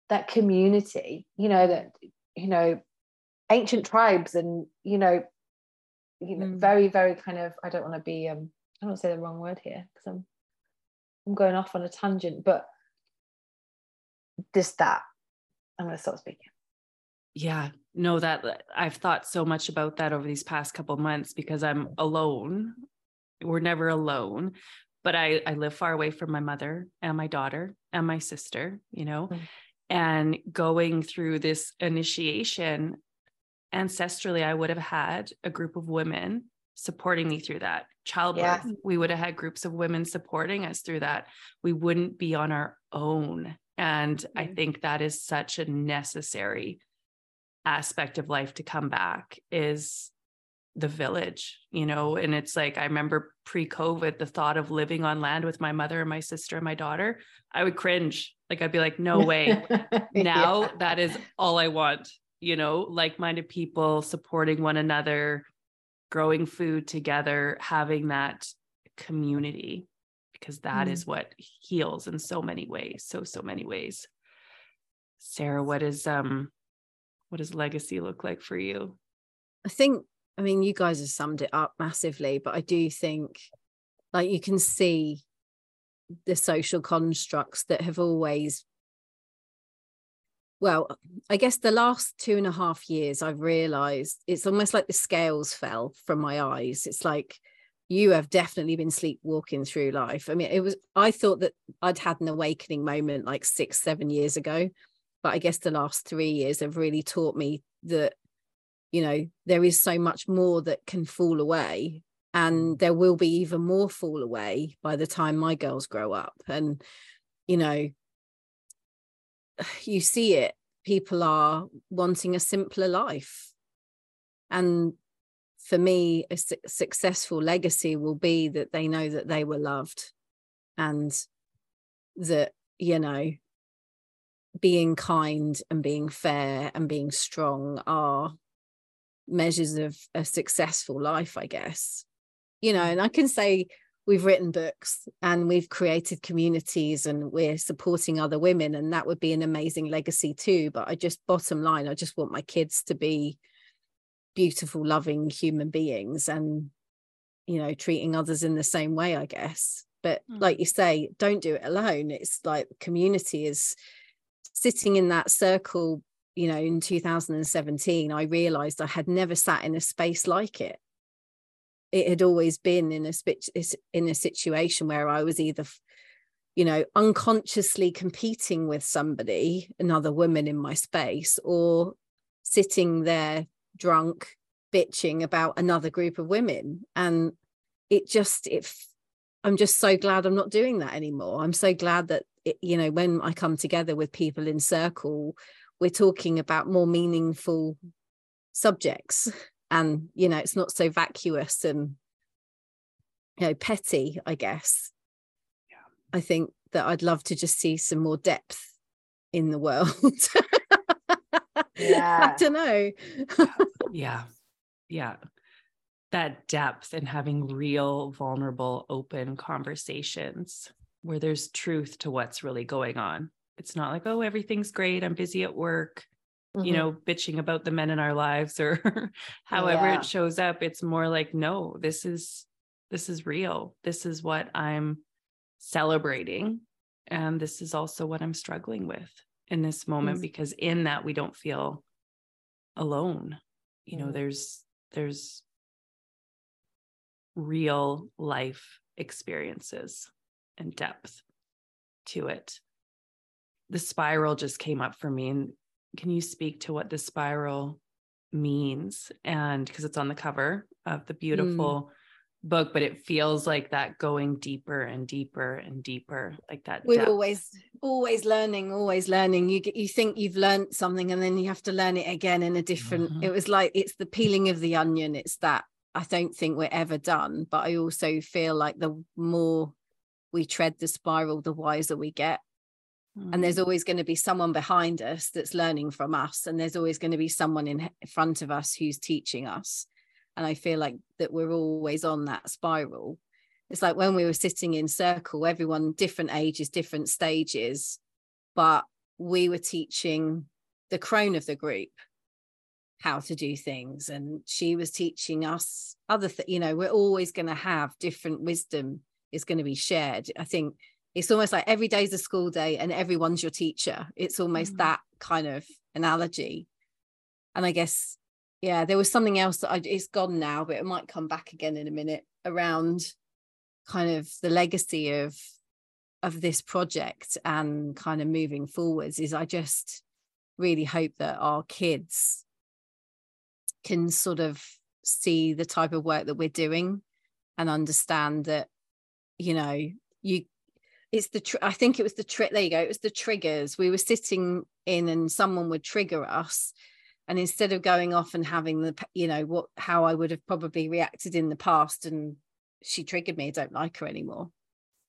that community. You know that, you know, ancient tribes, and you know, you know, Mm. very, very kind of. I don't want to be. Um, I don't want to say the wrong word here because I'm, I'm going off on a tangent, but just that. I'm going to stop speaking. yeah no that i've thought so much about that over these past couple months because i'm alone we're never alone but i i live far away from my mother and my daughter and my sister you know Mm. and going through this initiation ancestrally i would have had a group of women supporting me through that childbirth we would have had groups of women supporting us through that we wouldn't be on our own and i Mm. think that is such a necessary aspect of life to come back is the village, you know, and it's like I remember pre-COVID, the thought of living on land with my mother and my sister and my daughter, I would cringe. Like I'd be like, no way. now yeah. that is all I want, you know, like-minded people supporting one another, growing food together, having that community, because that mm. is what heals in so many ways, so so many ways. Sarah, what is um what does legacy look like for you? I think I mean, you guys have summed it up massively, but I do think like you can see the social constructs that have always well i guess the last two and a half years i've realized it's almost like the scales fell from my eyes. It's like you have definitely been sleepwalking through life. I mean it was i thought that i'd had an awakening moment like six seven years ago but i guess the last three years have really taught me that you know there is so much more that can fall away and mm. there will be even more fall away by the time my girls grow up. And you know you see it people are wanting a simpler life and for me a su- successful legacy will be that they know that they were loved and that you know being kind and being fair and being strong are measures of a successful life, I guess. You know, and I can say we've written books and we've created communities and we're supporting other women, and that would be an amazing legacy too. But I just, bottom line, I just want my kids to be beautiful, loving human beings and, you know, treating others in the same way, I guess. But mm. like you say, don't do it alone. It's like community is sitting in that circle you know in 2017 i realized i had never sat in a space like it it had always been in a in a situation where i was either you know unconsciously competing with somebody another woman in my space or sitting there drunk bitching about another group of women. And it just it i'm just so glad i'm not doing that anymore. I'm so glad that it, you know when i come together with people in circle we're talking about more meaningful subjects and you know it's not so vacuous and you know petty i guess. Yeah. i think that i'd love to just see some more depth in the world. Yeah. i don't know. Yeah. Yeah. That depth and having real vulnerable open conversations where there's truth to what's really going on. It's not like oh everything's great. I'm busy at work mm-hmm. you know bitching about the men in our lives or however yeah. it shows up it's more like no this is this is real this is what i'm celebrating and this is also what i'm struggling with in this moment mm-hmm. because in that we don't feel alone you know mm-hmm. there's there's real life experiences and depth to it the spiral just came up for me. And can you speak to what the spiral means? And because it's on the cover of the mm. beautiful mm. book, but it feels like that going deeper and deeper and deeper, like that. We're depth. always, always learning, always learning. You get, you think you've learned something, and then you have to learn it again in a different. Mm-hmm. It was like it's the peeling of the onion. It's that I don't think we're ever done, but I also feel like the more we tread the spiral, the wiser we get and there's mm. always going to be someone behind us that's learning from us and there's always going to be someone in front of us who's teaching us. And i feel like that we're always on that spiral. It's like when we were sitting in circle everyone different ages different stages but we were teaching the crone of the group how to do things and she was teaching us other th- you know we're always going to have different wisdom is going to be shared. I think it's almost like every day's a school day and everyone's your teacher it's almost mm. that kind of analogy and i guess yeah there was something else that I, it's gone now but it might come back again in a minute around kind of the legacy of of this project and kind of moving forwards is i just really hope that our kids can sort of see the type of work that we're doing and understand that you know you it's the tr- i think it was the trick there you go it was the triggers. We were sitting in and someone would trigger us and instead of going off and having the you know what how i would have probably reacted in the past and she triggered me i don't like her anymore.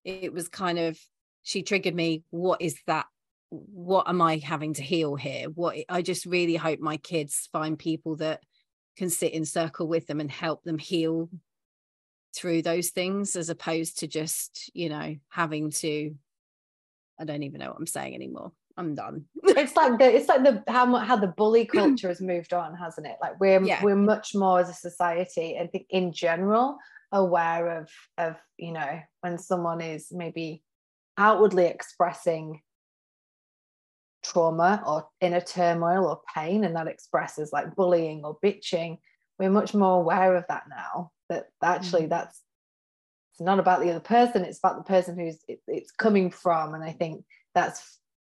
It was kind of she triggered me what is that what am i having to heal here? What i just really hope my kids find people that can sit in circle with them and help them heal through those things as opposed to just you know having to i don't even know what i'm saying anymore I'm done. it's like the it's like the how how the bully culture has moved on, hasn't it? Like we're yeah. we're much more as a society, I think in general, aware of of you know when someone is maybe outwardly expressing trauma or inner turmoil or pain, and that expresses like bullying or bitching. We're much more aware of that now. That actually mm. that's it's not about the other person; it's about the person who's it, it's coming from. And I think that's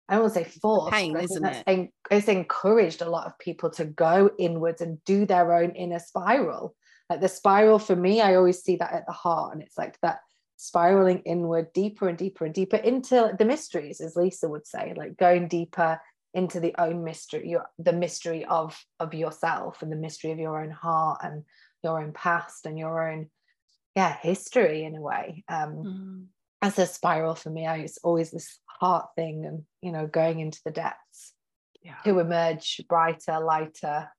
I don't want to say forced, pain, isn't it? En- it's encouraged a lot of people to go inwards and do their own inner spiral. Like the spiral for me, I always see that at the heart, and it's like that spiraling inward, deeper and deeper and deeper into the mysteries, as Lisa would say, like going deeper into the own mystery, your, the mystery of of yourself and the mystery of your own heart and your own past and your own yeah history in a way. Um, mm. As a spiral for me, I, it's always this heart thing and you know going into the depths yeah. to emerge brighter lighter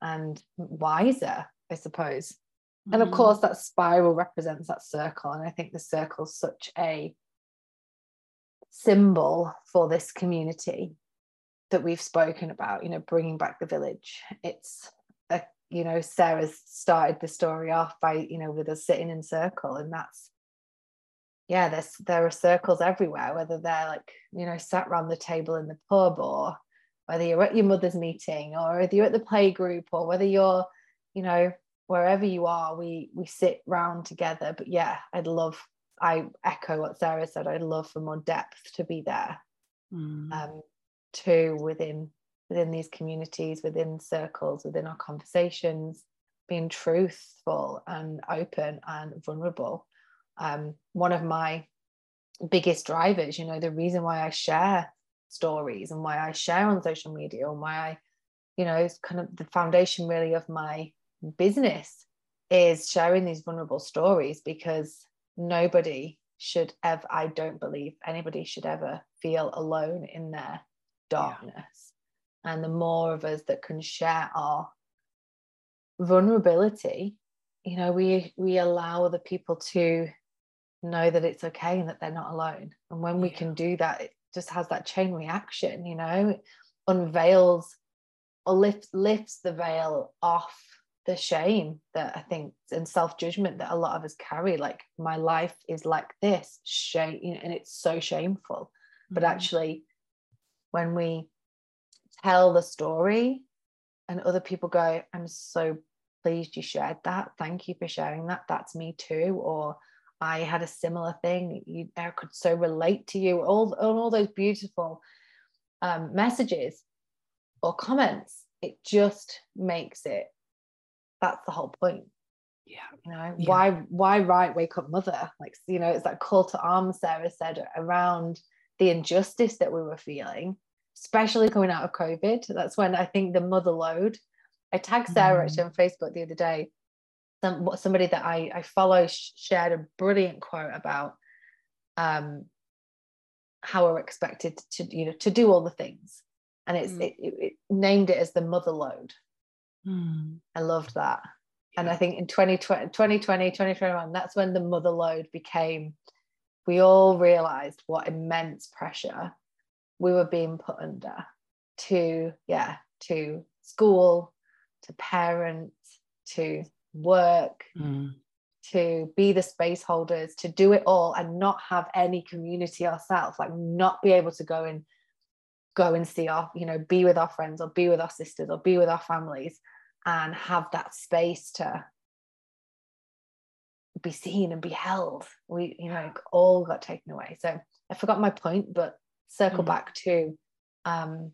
and wiser i suppose mm-hmm. and of mm-hmm. course that spiral represents that circle and i think the circle's such a symbol for this community that we've spoken about you know bringing back the village it's a you know sarah's started the story off by you know with us sitting in circle and that's yeah, there's there are circles everywhere, whether they're like, you know, sat around the table in the pub or whether you're at your mother's meeting or whether you're at the play group or whether you're, you know, wherever you are, we we sit round together. But yeah, I'd love, I echo what Sarah said, I'd love for more depth to be there. Mm. Um, too within within these communities, within circles, within our conversations, being truthful and open and vulnerable um, one of my biggest drivers you know the reason why i share stories and why i share on social media and why i you know it's kind of the foundation really of my business is sharing these vulnerable stories because nobody should ever i don't believe anybody should ever feel alone in their darkness. And the more of us that can share our vulnerability you know we we allow other people to know that it's okay and that they're not alone. And when we can do that, it just has that chain reaction, you know, it unveils or lifts lifts the veil off the shame that I think and self-judgment that a lot of us carry. Like my life is like this, shame, you know, and it's so shameful. Mm-hmm. But actually, when we tell the story and other people go, I'm so pleased you shared that. Thank you for sharing that. That's me too. Or I had a similar thing. You, I could so relate to you. All, all, all those beautiful um, messages or comments. It just makes it. That's the whole point. Yeah. You know yeah. why? Why write "Wake Up, Mother"? Like you know, it's that call to arms. Sarah said around the injustice that we were feeling, especially coming out of COVID. That's when I think the mother load. I tagged Sarah mm. actually on Facebook the other day some somebody that I, I follow shared a brilliant quote about um, how we're expected to you know to do all the things, and it's mm. it, it, it, named it as the mother load. Mm. I loved that, yeah. and I think in 2020, 2020, 2021, that's when the mother load became. We all realized what immense pressure we were being put under to yeah to school to parents to work, mm. to be the space holders, to do it all and not have any community ourselves, like not be able to go and go and see our, you know, be with our friends or be with our sisters or be with our families and have that space to be seen and be held. We, you know, all got taken away. So I forgot my point, but circle mm. back to um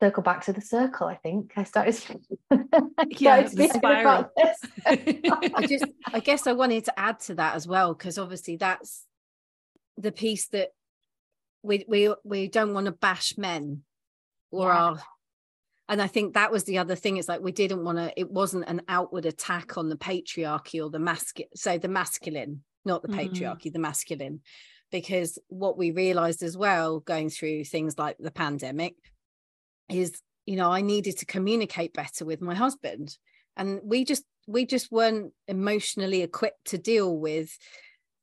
circle back to the circle i think i started, I yeah, about this i just i guess i wanted to add to that as well because obviously that's the piece that we we we don't want to bash men or yeah. our and I think that was the other thing. It's like we didn't want to, it wasn't an outward attack on the patriarchy or the masculine, so the masculine, not the mm. patriarchy, the masculine. Because what we realized as well, going through things like the pandemic, is, you know, I needed to communicate better with my husband. And we just, we just weren't emotionally equipped to deal with,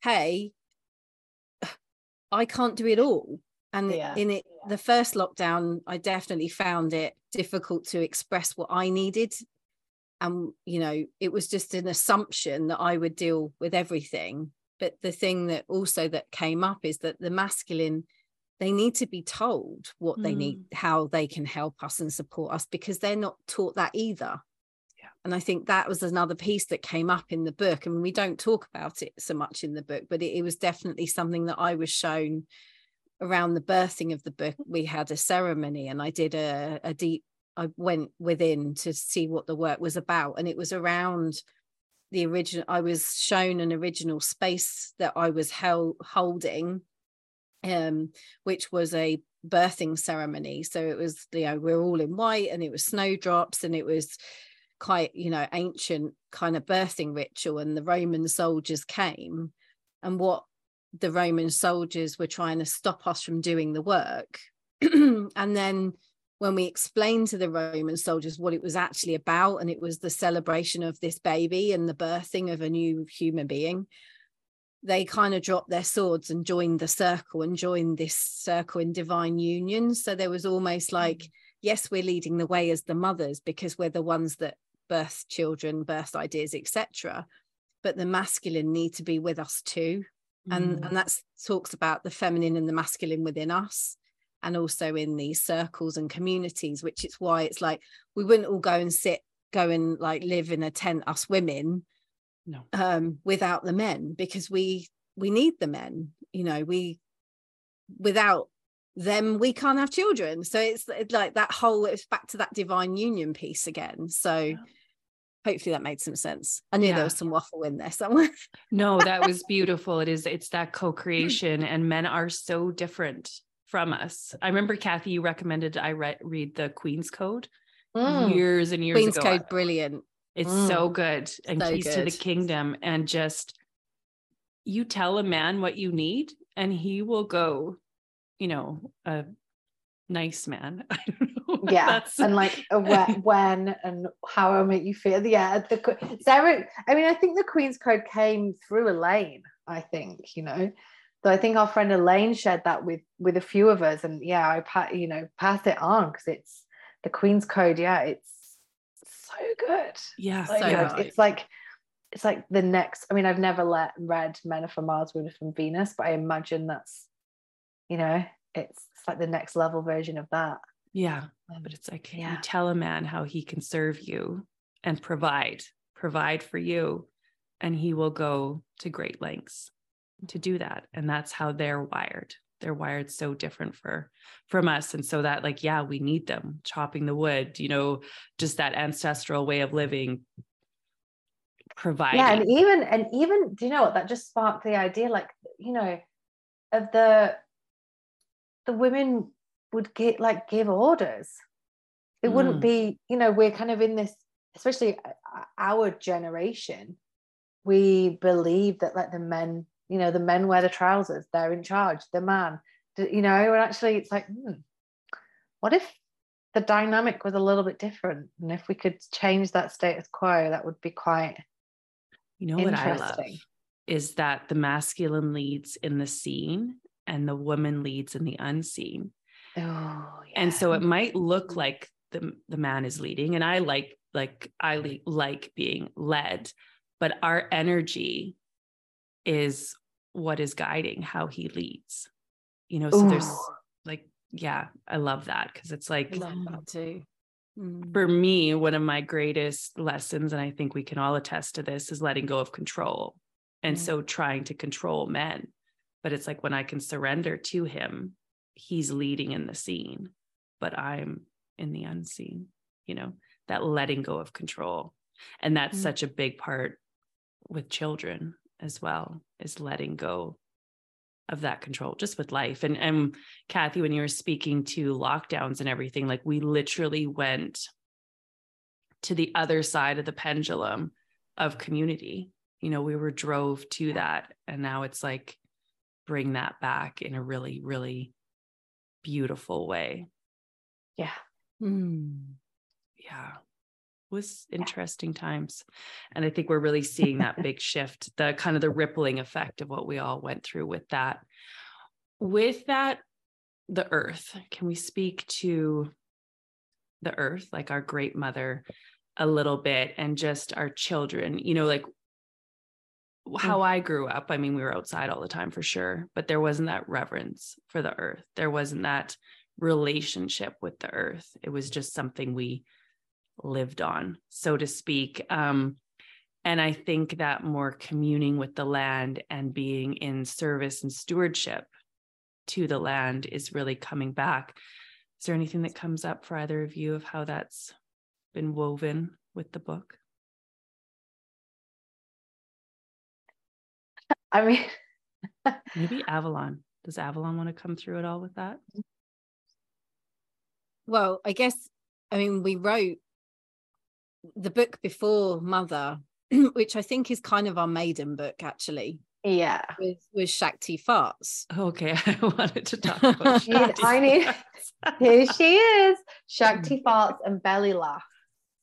hey, I can't do it all and yeah. in it the first lockdown i definitely found it difficult to express what i needed and you know it was just an assumption that i would deal with everything but the thing that also that came up is that the masculine they need to be told what mm. they need mm. how they can help us and support us because they're not taught that either yeah. and i think that was another piece that came up in the book and we don't talk about it so much in the book but it, it was definitely something that i was shown around the birthing of the book, we had a ceremony and I did a, a deep, I went within to see what the work was about. And it was around the original, I was shown an original space that I was held, holding, um, which was a birthing ceremony. So it was, you know, we're all in white and it was snowdrops and it was quite, you know, ancient kind of birthing ritual. And the Roman soldiers came. And what the Roman soldiers were trying to stop us from doing the work. and then when we explained to the Roman soldiers what it was actually about, and it was the celebration of this baby and the birthing of a new human being, they kind of dropped their swords and joined the circle and joined this circle in divine union. So there was almost like, mm. yes, we're leading the way as the mothers because we're the ones that birth children, birth ideas, etc. But the masculine need to be with us too and mm. and that talks about the feminine and the masculine within us and also in these circles and communities which is why it's like we wouldn't all go and sit go and like live in a tent us women no. um without the men because we we need the men you know we without them we can't have children. So it's, it's like that whole it's back to that divine union piece again. So yeah. hopefully that made some sense. I knew yeah. there was some waffle in there somewhere. No that was beautiful. It is it's that co-creation and men are so different from us. I remember kathy you recommended i re- read the queen's code mm. years and years queen's ago. Code brilliant. It's mm. so good. And so keys good. to the kingdom and just you tell a man what you need and he will go you know a nice man. I don't yeah and like when, when and how I make you feel. Yeah the Sarah I mean I think the Queen's Code came through Elaine I think you know so I think our friend Elaine shared that with with a few of us and yeah I pa- you know pass it on because it's the Queen's Code yeah it's so good yeah so good. it's like it's like the next I mean I've never let read Men Are From Mars Women From Venus but I imagine that's you know it's, it's like the next level version of that yeah. Um, but it's like yeah. you tell a man how he can serve you and provide, provide for you, and he will go to great lengths to do that. And that's how they're wired. They're wired so different for from us. And so that like, yeah, we need them chopping the wood, you know, just that ancestral way of living providing. Yeah, and even and even do you know what that just sparked the idea, like, you know, of the the women would get like give orders it mm. wouldn't be you know we're kind of in this especially uh, our generation we believe that like the men you know the men wear the trousers they're in charge the man you know and actually it's like hmm, what if the dynamic was a little bit different? And if we could change that status quo that would be quite you know what i love is that the masculine leads in the seen and the woman leads in the unseen. Oh, yeah. And so it might look like the, the man is leading and I like like I le- like being led, but our energy is what is guiding how he leads. You know, so Ooh. there's like yeah, I love that because it's like I love that too. Mm. For me, one of my greatest lessons, and I think we can all attest to this, is letting go of control. And mm. so trying to control men. But it's like when I can surrender to him he's leading in the seen, but I'm in the unseen, you know, that letting go of control. And that's mm-hmm. such a big part with children as well, is letting go of that control just with life. And and Kathy when you were speaking to lockdowns and everything like we literally went to the other side of the pendulum of community. You know we were drove to that and now it's like bring that back in a really really beautiful way. Yeah. Mm. yeah. it was interesting times and i think we're really seeing that big shift the kind of the rippling effect of what we all went through with that with that the earth can we speak to the earth like our great mother a little bit and just our children you know like mm. how I grew up, I mean, we were outside all the time for sure, but there wasn't that reverence for the earth. There wasn't that relationship with the earth. It was just something we lived on, so to speak. Um, and I think that more communing with the land and being in service and stewardship to the land is really coming back. Is there anything that comes up for either of you of how that's been woven with the book? I mean, maybe Avalon. Does Avalon want to come through at all with that? Well, I guess, I mean, we wrote the book before Mother, which I think is kind of our maiden book, actually. Yeah. With, with Shakti Farts. Okay. I wanted to talk about Shakti I need, here she is. Shakti Farts and Belly Laugh.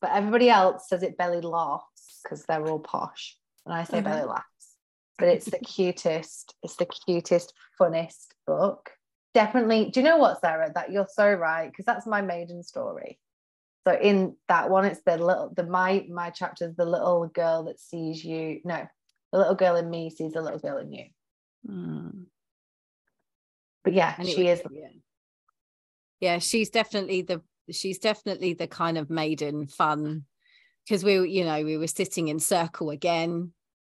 But everybody else says it belly laughs because they're all posh. And I say uh-huh. belly laughs but it's the cutest, it's the cutest, funnest book. Definitely. Do you know what, Sarah? That you're so right, because that's my maiden story. So in that one, it's the little the my my chapter is the little girl that sees you. No, the little girl in me sees the little girl in you. Mm. But yeah, anyway, she is. Yeah. yeah, she's definitely the she's definitely the kind of maiden fun because we you know we were sitting in circle again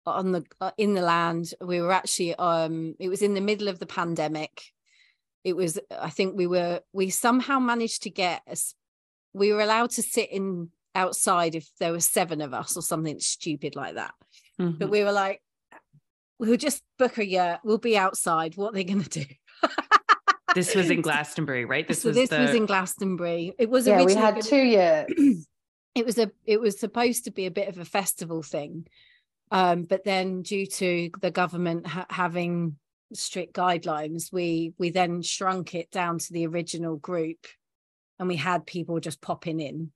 on the uh, in the land we were actually um it was in the middle of the pandemic it was i think we were we somehow managed to get a, we were allowed to sit in outside if there were seven of us or something stupid like that. Mm-hmm. but we were like we'll just book a year. We'll be outside. What are they going to do? This was in glastonbury right? This so was this the... was in glastonbury. It was yeah we had two years. It was a it was supposed to be a bit of a festival thing um, but then, due to the government ha- having strict guidelines, we we then shrunk it down to the original group, and we had people just popping in.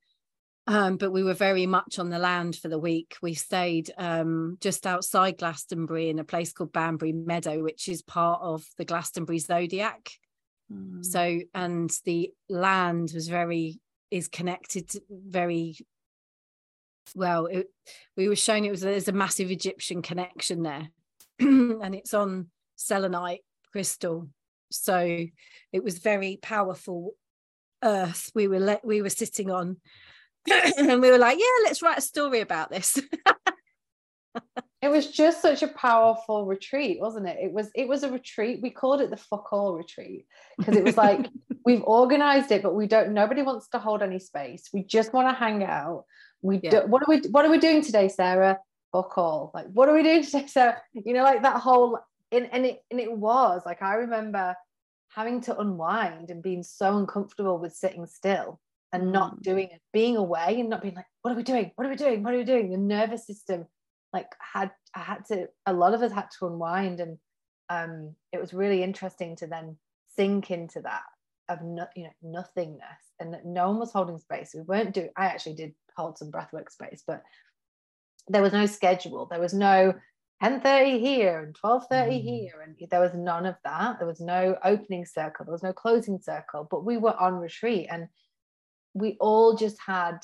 Um, but we were very much on the land for the week. We stayed um, just outside Glastonbury in a place called Banbury Meadow, which is part of the Glastonbury Zodiac. Mm. So, and the land was very is connected to very well it, we were shown it was there's a massive egyptian connection there and it's on selenite crystal so it was very powerful earth we were let we were sitting on. And we were like yeah let's write a story about this. It was just such a powerful retreat wasn't it? It was it was a retreat. We called it the fuck all retreat because it was like we've organized it but we don't nobody wants to hold any space. We just want to hang out. We yeah. do, what are we what are we doing today sarah? Fuck all. Like what are we doing today sarah? You know like that whole and, and it and it was. Like i remember having to unwind and being so uncomfortable with sitting still and not mm. doing it being away and not being like what are we doing? What are we doing? What are we doing? The nervous system like had i had to a lot of us had to unwind and um it was really interesting to then sink into that of no, you know nothingness and that no one was holding space. We weren't doing i actually did hold some breathwork space but there was no schedule. There was no 10:30 here and 12:30 mm. here and there was none of that. There was no opening circle. There was no closing circle but we were on retreat and we all just had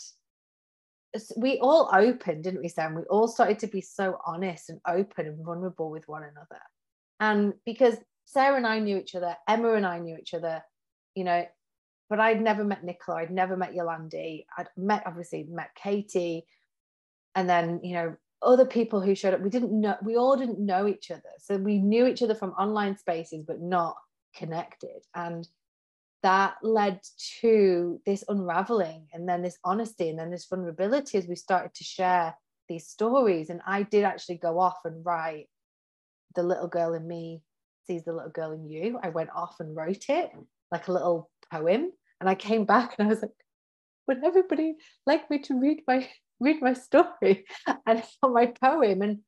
we all opened didn't we Sam? We all started to be so honest and open and vulnerable with one another. And because Sarah and I knew each other Emma and I knew each other you know but I'd never met Nicola, I'd never met Yolandi, I'd met obviously met Katie, and then you know other people who showed up. We didn't know, we all didn't know each other, so we knew each other from online spaces, but not connected, and that led to this unraveling, and then this honesty, and then this vulnerability as we started to share these stories. And I did actually go off and write the little girl in me sees the little girl in you. I went off and wrote it like a little poem. And I came back and I was like, would everybody like me to read my read my story and my poem? And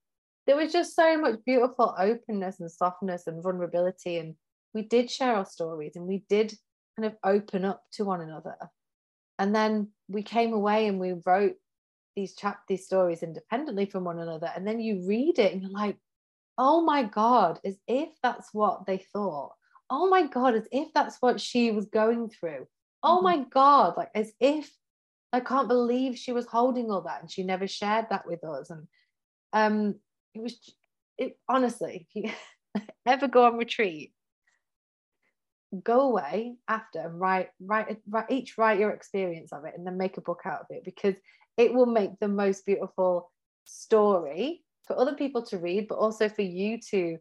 there was just so much beautiful openness and softness and vulnerability. And we did share our stories and we did kind of open up to one another. And then we came away and we wrote these chap these stories independently from one another. And then you read it and you're like, oh my God, as if that's what they thought. Oh my God, as if that's what she was going through. Oh mm-hmm. my God, like as if I can't believe she was holding all that and she never shared that with us. And um, it was, it honestly, if you ever go on retreat, go away after and write, write, write, each write your experience of it and then make a book out of it because it will make the most beautiful story for other people to read, but also for you to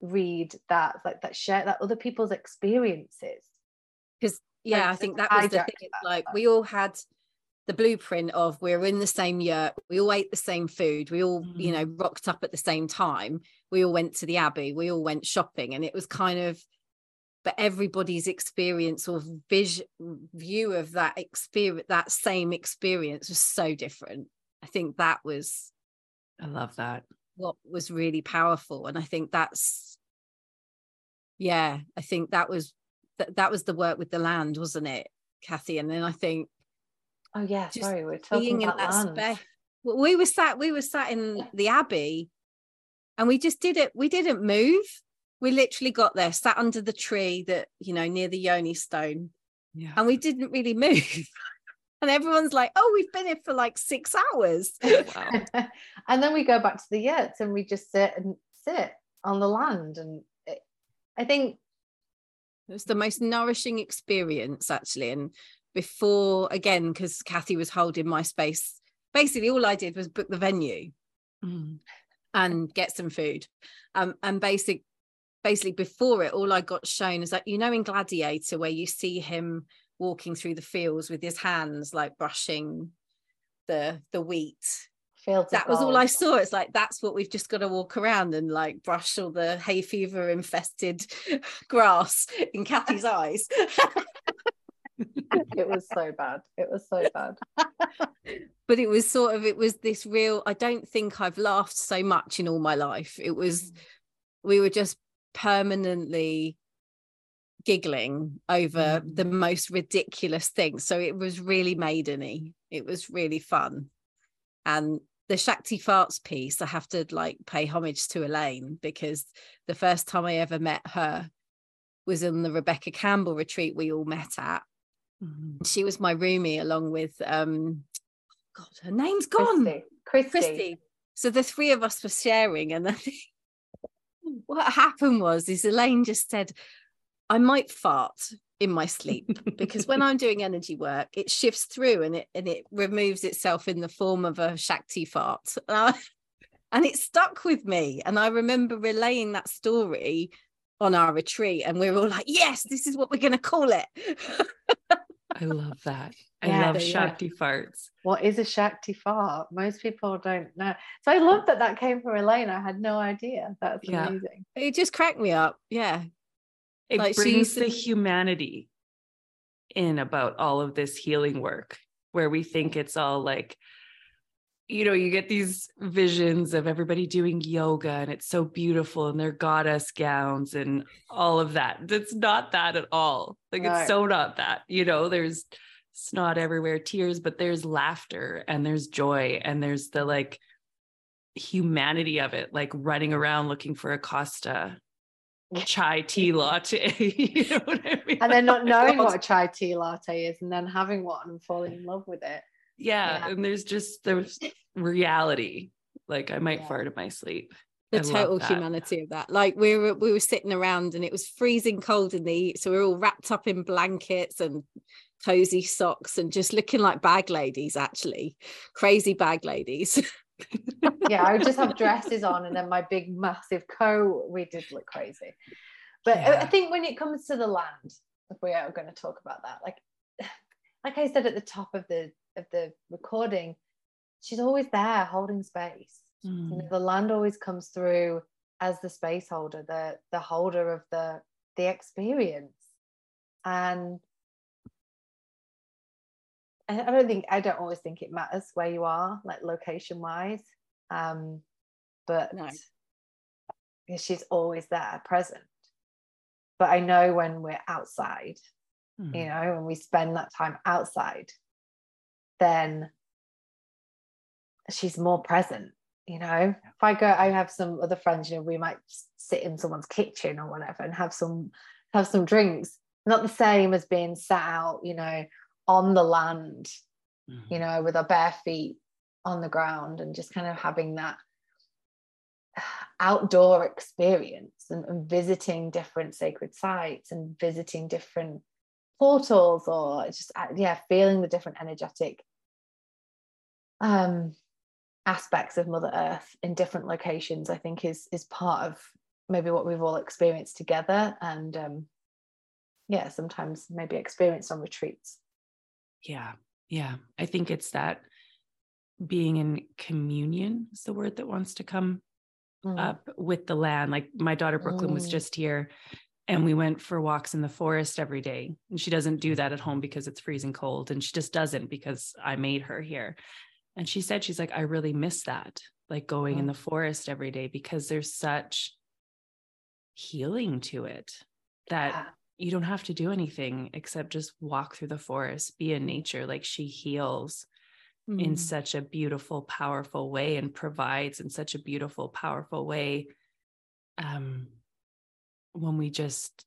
read that, like that share that other people's experiences. Because yeah, I think that was the thing. Like we all had the blueprint of we're in the same yurt, we all ate the same food, we all, mm-hmm. you know, rocked up at the same time, we all went to the Abbey, we all went shopping, and it was kind of, but everybody's experience or vision view of that experience, that same experience was so different. I think that was, I love that. What was really powerful, and I think that's, yeah, I think that was that that was the work with the land, wasn't it, Kathy? And then I think Oh yeah, sorry, we're talking about that space. We were sat, we were sat in the abbey, and we just did it. We didn't move. We literally got there, sat under the tree that you know near the Yoni stone, yeah. and we didn't really move. and everyone's like, "Oh, we've been here for like six hours." Oh, wow. and then we go back to the yurts and we just sit and sit on the land, and it, I think it was the most nourishing experience actually and before again because Kathy was holding my space. Basically, all I did was book the venue mm. and get some food. Um, and basic, basically before it, all I got shown is that you know in Gladiator where you see him walking through the fields with his hands like brushing the the wheat. Fields that was all I saw. It's like that's what we've just got to walk around and like brush all the hay fever infested grass in Kathy's eyes. it was so bad. It was so bad. but it was sort of it was this real I don't think I've laughed so much in all my life. It was mm. we were just permanently giggling over mm. the most ridiculous things. So it was really maideny. It was really fun. And the Shakti Farts piece, I have to like pay homage to Elaine because the first time I ever met her was in the Rebecca Campbell retreat we all met at. Mm-hmm. She was my roomie along with um God, her name's gone. Christy. Christy. Christy. So the three of us were sharing, and then what happened was is Elaine just said, I might fart in my sleep because when I'm doing energy work, it shifts through and it and it removes itself in the form of a Shakti fart. and it stuck with me. And I remember relaying that story on our retreat, and we were all like, yes, this is what we're going to call it. I love that. I yeah, love Shakti yeah. farts. What is a Shakti fart? Most people don't know. So I love that that came from Elaine. I had no idea. That's yeah. amazing. It just cracked me up. Yeah. It like brings the humanity in about all of this healing work where we think it's all like, you know, you get these visions of everybody doing yoga and it's so beautiful and their goddess gowns and all of that. It's not that at all. Like it's so not that. You know, there's snot everywhere, tears, but there's laughter and there's joy and there's the like humanity of it, like running around looking for a Costa chai tea latte. you know what I mean? And then not knowing what a chai tea latte is and then having one and falling in love with it yeah, yeah. and there's just there's reality. Like i might yeah. fart in my sleep. The I total humanity of that. Like we were we were sitting around and it was freezing cold in the heat so we are all wrapped up in blankets and cozy socks and just looking like bag ladies actually. Crazy bag ladies. Yeah i would just have dresses on and then my big massive coat. We did look crazy. But yeah. i think when it comes to the land if we are going to talk about that like like i said at the top of the of the recording, she's always there holding space. Mm. You know, the land always comes through as the space holder the the holder of the the experience and I don't think I don't always think it matters where you are, like location wise. Um, but no. she's always there, present. But I know when we're outside, mm. you know, when we spend that time outside, then she's more present. You know, if I go, I have some other friends. You know, we might sit in someone's kitchen or whatever and have some have some drinks. Not the same as being sat out, you know, on the land, mm-hmm. you know, with our bare feet on the ground and just kind of having that outdoor experience and, and, visiting different sacred sites and visiting different portals or just uh, yeah feeling the different energetic um aspects of mother earth in different locations i think is is part of maybe what we've all experienced together and um yeah sometimes maybe experienced on retreats yeah. Yeah. I think it's that being in communion is the word that wants to come mm. up with the land. Like my daughter Brooklyn mm. was just here and we went for walks in the forest every day. And she doesn't do that at home because it's freezing cold. And she just doesn't because I made her here. And she said, she's like, I really miss that, like going mm. in the forest every day because there's such healing to it that yeah you don't have to do anything except just walk through the forest, be in nature. Like she heals mm. in such a beautiful, powerful way and provides in such a beautiful, powerful way. Um, when we just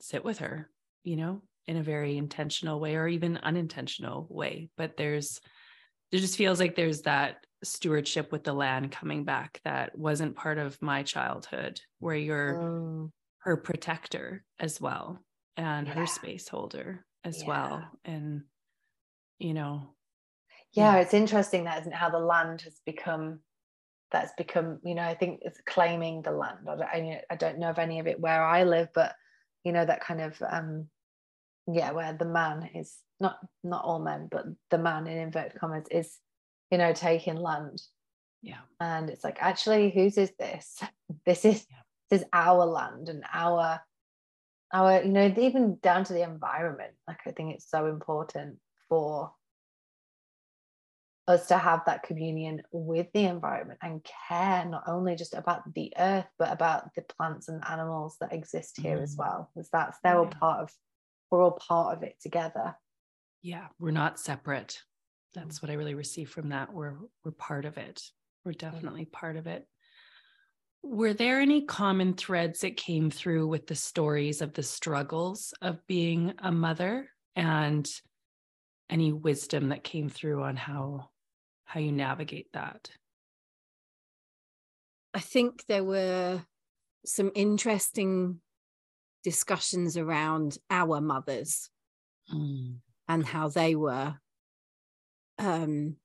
sit with her, you know, in a very intentional way or even unintentional way. But there's, it just feels like there's that stewardship with the land coming back that wasn't part of my childhood, where you're mm her protector as well and yeah. her space holder as yeah. well and you know yeah, yeah, it's interesting that isn't how the land has become that's become you know i think it's claiming the land I don't, I don't know of any of it where i live but you know that kind of um yeah where the man is not not all men but the man in inverted commas is you know taking land. Yeah. And it's like actually whose is this? This is yeah. is our land and our our you know even down to the environment. Like i think it's so important for us to have that communion with the environment and care not only just about the earth but about the plants and animals that exist here mm. as well because that's they're all part of we're all part of it together yeah we're not separate. That's what i really receive from that. We're we're part of it. We're definitely part of it. Were there any common threads that came through with the stories of the struggles of being a mother? And any wisdom that came through on how how you navigate that? I think there were some interesting discussions around our mothers. Mm. And how they were um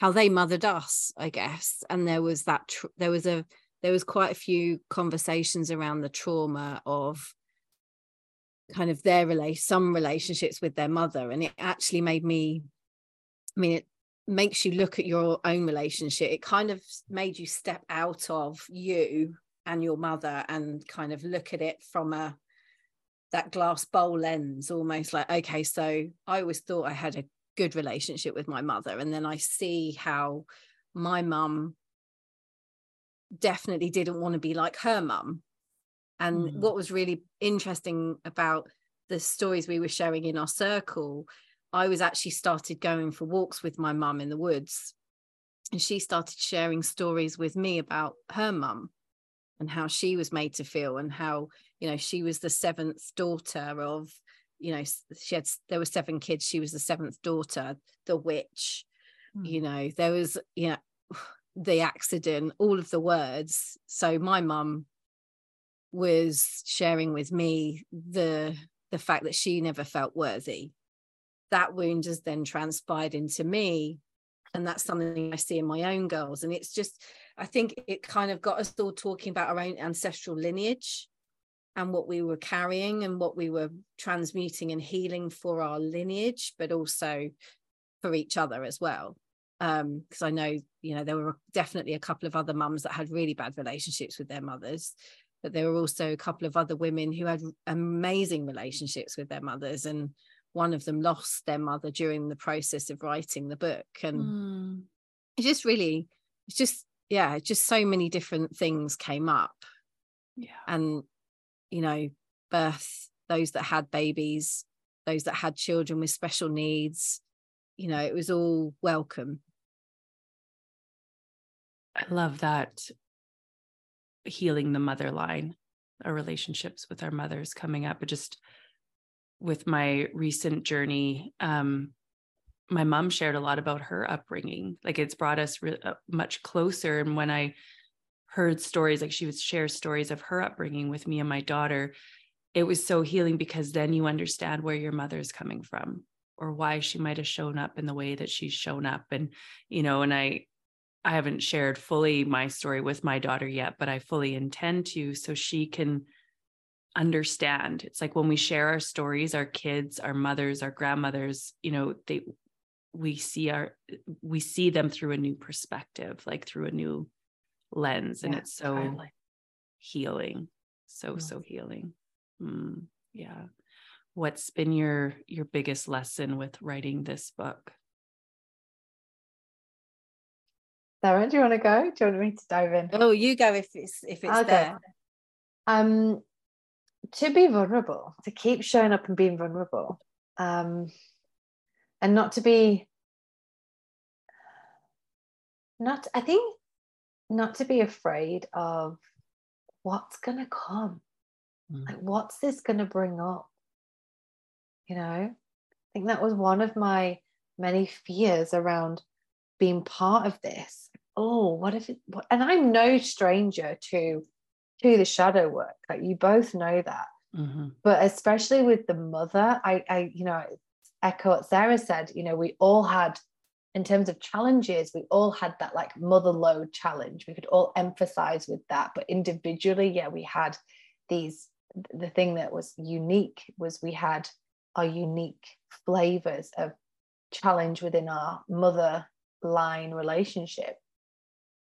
how they mothered us i guess. And there was that tr- there was a there was quite a few conversations around the trauma of kind of their relate some relationships with their mother. And it actually made me i mean it makes you look at your own relationship. It kind of made you step out of you and your mother and kind of look at it from a that glass bowl lens almost like okay so i always thought i had a good relationship with my mother and then i see how my mum definitely didn't want to be like her mum. And mm. what was really interesting about the stories we were sharing in our circle, I was actually started going for walks with my mum in the woods. And she started sharing stories with me about her mum and how she was made to feel and how, you know, she was the seventh daughter of, you know, she had, there were seven kids. She was the seventh daughter, the witch, mm. you know, there was, you know, the accident, all of the words. So my mum was sharing with me the the fact that she never felt worthy. That wound has then transpired into me. And that's something I see in my own girls. And it's just, I think it kind of got us all talking about our own ancestral lineage and what we were carrying and what we were transmuting and healing for our lineage, but also for each other as well um because i know you know there were definitely a couple of other mums that had really bad relationships with their mothers but there were also a couple of other women who had amazing relationships with their mothers and one of them lost their mother during the process of writing the book and mm. it just really it's just yeah just so many different things came up. Yeah. And you know birth those that had babies those that had children with special needs you know it was all welcome. I love that healing the mother line our relationships with our mothers coming up. But just with my recent journey um my mom shared a lot about her upbringing like it's brought us re- uh, much closer and when i heard stories like she would share stories of her upbringing with me and my daughter it was so healing because then you understand where your mother's coming from or why she might have shown up in the way that she's shown up and you know and i i haven't shared fully my story with my daughter yet but i fully intend to so she can understand. It's like when we share our stories our kids our mothers our grandmothers you know they we see our we see them through a new perspective like through a new lens and it's so totally. healing so yes. so healing mm, yeah what's been your your biggest lesson with writing this book Sarah, do you want to go? Do you want me to dive in? Oh, you go if it's if it's there. Um, to be vulnerable, to keep showing up and being vulnerable, um, and not to be, not. I think not to be afraid of what's gonna come. Mm. Like, what's this gonna bring up? You know, I think that was one of my many fears around being part of this. Oh, what if it? What, and I'm no stranger to to the shadow work. Like you both know that. Mm-hmm. But especially with the mother, I, I, you know, echo what Sarah said. You know, we all had, in terms of challenges, we all had that like mother load challenge. We could all emphasize with that, but individually, yeah, we had these. The thing that was unique was we had our unique flavors of challenge within our mother line relationship.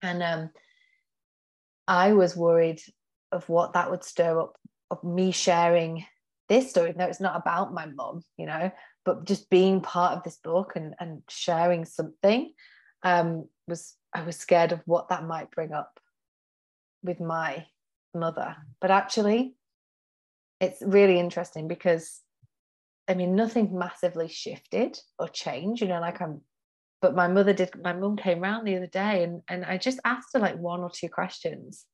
And um, I was worried of what that would stir up of me sharing this story. No, it's not about my mom, you know, but just being part of this book and, and sharing something um, was I was scared of what that might bring up with my mother. But actually, it's really interesting because I mean, nothing massively shifted or changed, you know, like I'm, but my mother did, my mum came round the other day and, and I just asked her like one or two questions.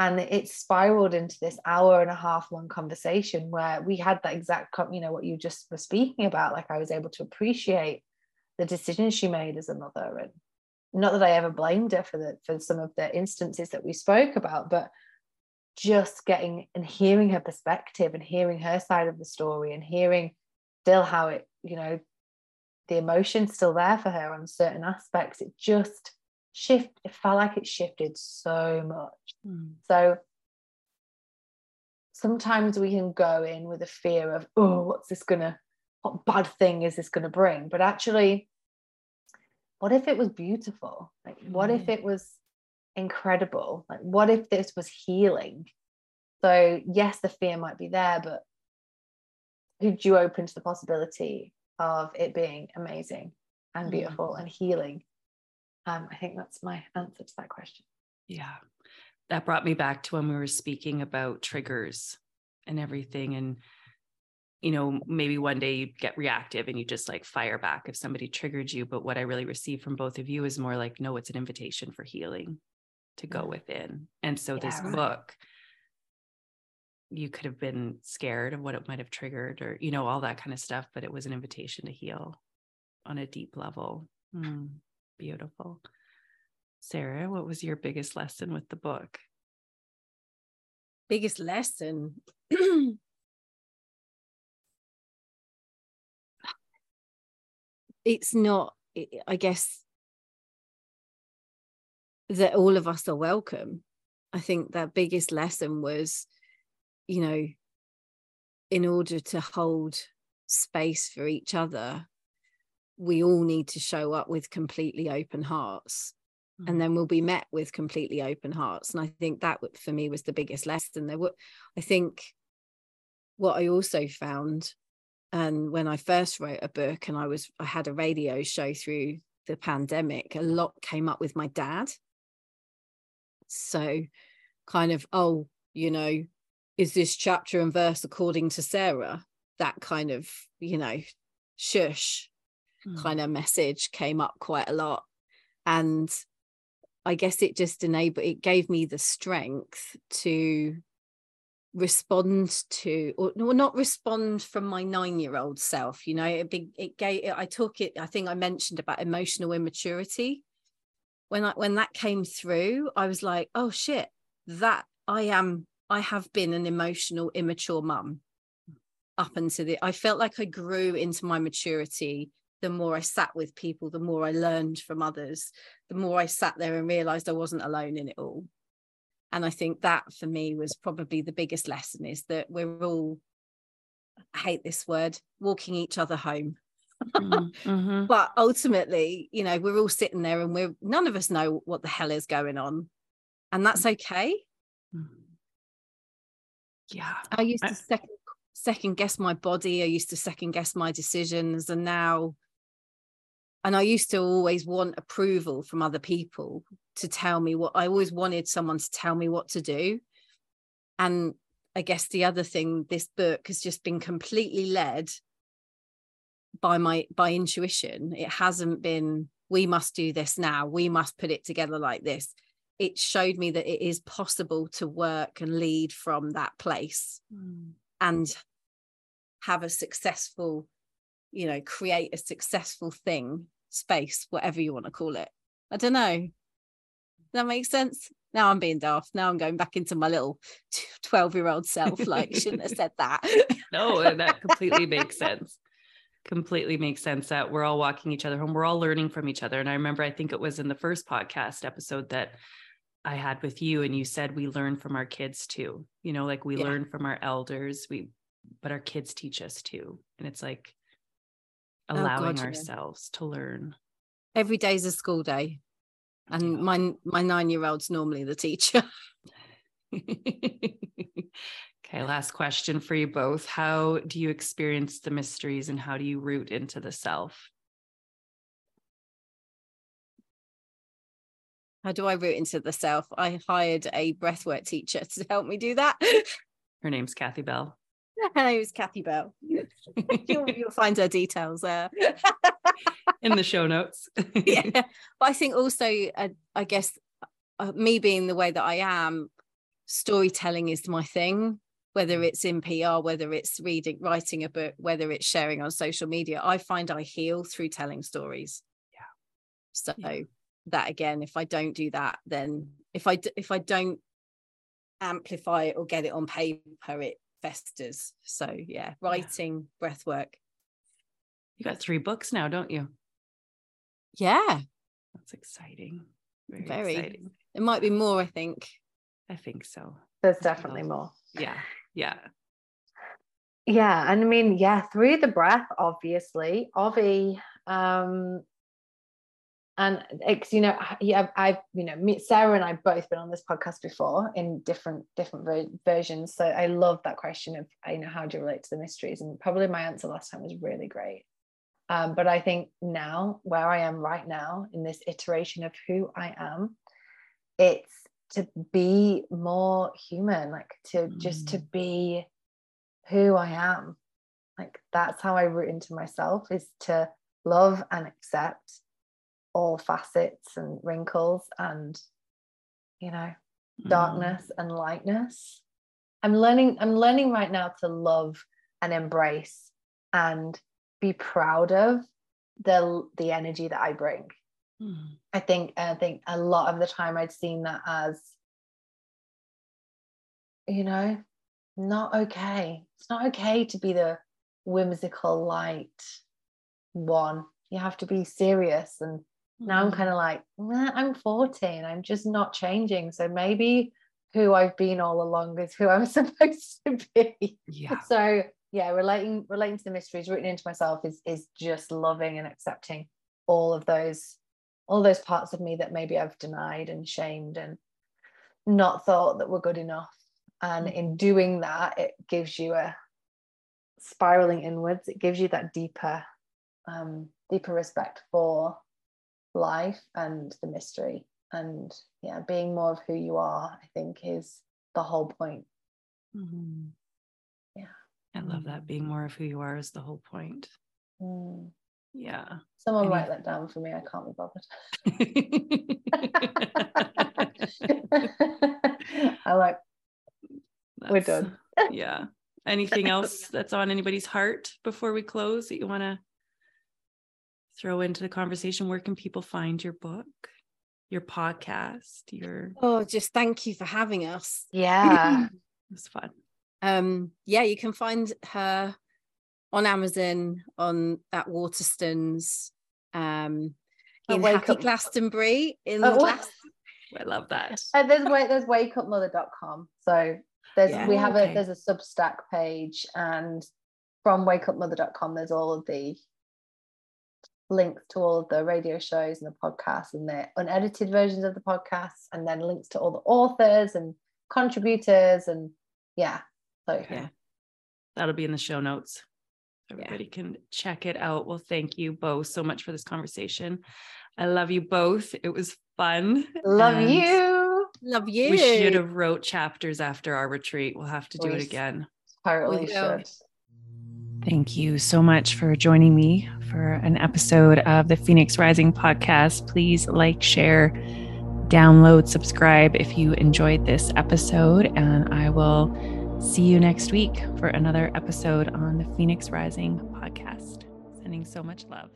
And it spiraled into this hour and a half long conversation where we had that exact, you know, what you just were speaking about. Like I was able to appreciate the decisions she made as a mother. And not that I ever blamed her for the, for some of the instances that we spoke about, but just getting and hearing her perspective and hearing her side of the story and hearing still how it, you know, the emotion's still there for her on certain aspects. It just shift, it felt like it shifted so much. Mm. So sometimes we can go in with a fear of, oh, what's this gonna, what bad thing is this gonna bring? But actually, what if it was beautiful? Like, what mm. if it was incredible. Like, what if this was healing? So, yes, the fear might be there, but could you open to the possibility of it being amazing and mm-hmm. beautiful mm. and healing? Um, I think that's my answer to that question. Yeah. That brought me back to when we were speaking about triggers and everything. And, you know, maybe one day you get reactive and you just like fire back if somebody triggered you. But what I really received from both of you is more like, no, it's an invitation for healing to go within. And so yeah, this book, you could have been scared of what it might have triggered or, you know, all that kind of stuff, but it was an invitation to heal on a deep level. Mm, beautiful. Sarah, what was your biggest lesson with the book? Biggest lesson? it's not, I guess, that all of us are welcome. I think that biggest lesson was, you know, in order to hold space for each other, we all need to show up with completely open hearts Mm. and then we'll be met with completely open hearts and i think that for me was the biggest lesson. There were i think what i also found and when i first wrote a book and i was i had a radio show through the pandemic a lot came up with my dad. So kind of oh you know is this chapter and verse according to sarah? That kind of you know shush Mm. kind of message came up quite a lot and i guess it just enabled it gave me the strength to respond to or no, not respond from my nine year old self you know it it gave i took it i think i mentioned about emotional immaturity when i when that came through i was like oh shit that i am i have been an emotional immature mum up until the i felt like i grew into my maturity the more I sat with people, the more I learned from others, the more I sat there and realized I wasn't alone in it all. And I think that for me was probably the biggest lesson is that we're all, I hate this word, walking each other home. Mm, mhm. But ultimately, you know, we're all sitting there and we're none of us know what the hell is going on. And that's okay. Mm. Yeah. I used I- to second second guess my body. I used to second guess my decisions, and now, and I used to always want approval from other people to tell me what I always wanted someone to tell me what to do. And I guess the other thing, this book has just been completely led by my by intuition. It hasn't been we must do this now. We must put it together like this. It showed me that it is possible to work and lead from that place Mm. and have a successful you know create a successful thing space whatever you want to call it i don't know Does that makes sense now i'm being daft now i'm going back into my little 12 year old self like shouldn't have said that No, uh, that completely makes sense. Completely makes sense that we're all walking each other home. We're all learning from each other. And I remember, I think it was in the first podcast episode that I had with you, and you said we learn from our kids too. You know, like we Yeah. learn from our elders, we, but our kids teach us too. And it's like Oh, God, allowing yeah. ourselves to learn. Every day is a school day and Yeah. my my nine year old's normally the teacher okay, last question for you both. How do you experience the mysteries and how do you root into the self? how do i root into the self i hired a breathwork teacher to help me do that Her name's Kathy Bell. name is kathy bell you'll, you'll find her details there in the show notes. yeah but i think also uh, i guess uh, me being the way that i am storytelling is my thing whether it's in pr whether it's reading writing a book whether it's sharing on social media i find i heal through telling stories Yeah. so Yeah. that again if i don't do that then if i if i don't amplify it or get it on paper it festers so yeah writing breath work You got three books now, don't you? yeah That's exciting. Very, Very. exciting. it might be more i think I think so. There's definitely more. Yeah. Yeah. Yeah, and I mean, yeah, through the breath, obviously, Ovi, um, and it's you know, yeah, I've you know, me, Sarah and I've both been on this podcast before in different different ver- versions. So I love that question of you know, how do you relate to the mysteries? And probably my answer last time was really great. Um, but I think now, where I am right now in this iteration of who I am, it's to be more human, like to just to Mm. be who I am. Like that's how I root into myself is to love and accept all facets and wrinkles and you know Mm. darkness and lightness. I'm learning I'm learning right now to love and embrace and be proud of the the energy that I bring. Mm. I think I think a lot of the time I'd seen that as you know not okay. It's not okay to be the whimsical light one. You have to be serious and now I'm Mm. kind of like nah, I'm 14 I'm just not changing so maybe who I've been all along is who I'm supposed to be yeah. so yeah, relating relating to the mysteries, rooting into myself is is just loving and accepting all of those all those parts of me that maybe I've denied and shamed and not thought that were good enough. And mm. in doing that, it gives you a spiraling inwards. It gives you that deeper, um, deeper respect for life and the mystery. And yeah, being more of who you are, I think, is the whole point. Mm-hmm. Yeah. I love that. Being more of who you are is the whole point. Mm. Yeah. Someone and write that down for me. I can't be bothered. I like, that's, we're done. yeah. Anything else that's on anybody's heart before we close that you want to throw into the conversation? Where can people find your book, your podcast, your Oh, just thank you for having us. Yeah. it was fun. Um, yeah, you can find her on Amazon on at Waterstones um in Happy up. Glastonbury in oh, Glastonbury. I love that. Uh, there's there's wakeupmother.com. So there's yeah. we have okay. a there's a Substack page and from wakeupmother.com there's all of the links to all of the radio shows and the podcasts and the unedited versions of the podcasts and then links to all the authors and contributors and yeah so yeah. That'll be in the show notes. Everybody yeah. can check it out. Well thank you both so much for this conversation. I love you both. It was fun. Love and you. Love you we should have wrote chapters after our retreat. We'll have to do it again. Totally should Thank you so much for joining me for an episode of the Phoenix Rising podcast. Please like, share, download, subscribe if you enjoyed this episode, and I will see you next week for another episode on the Phoenix Rising podcast. Sending so much love.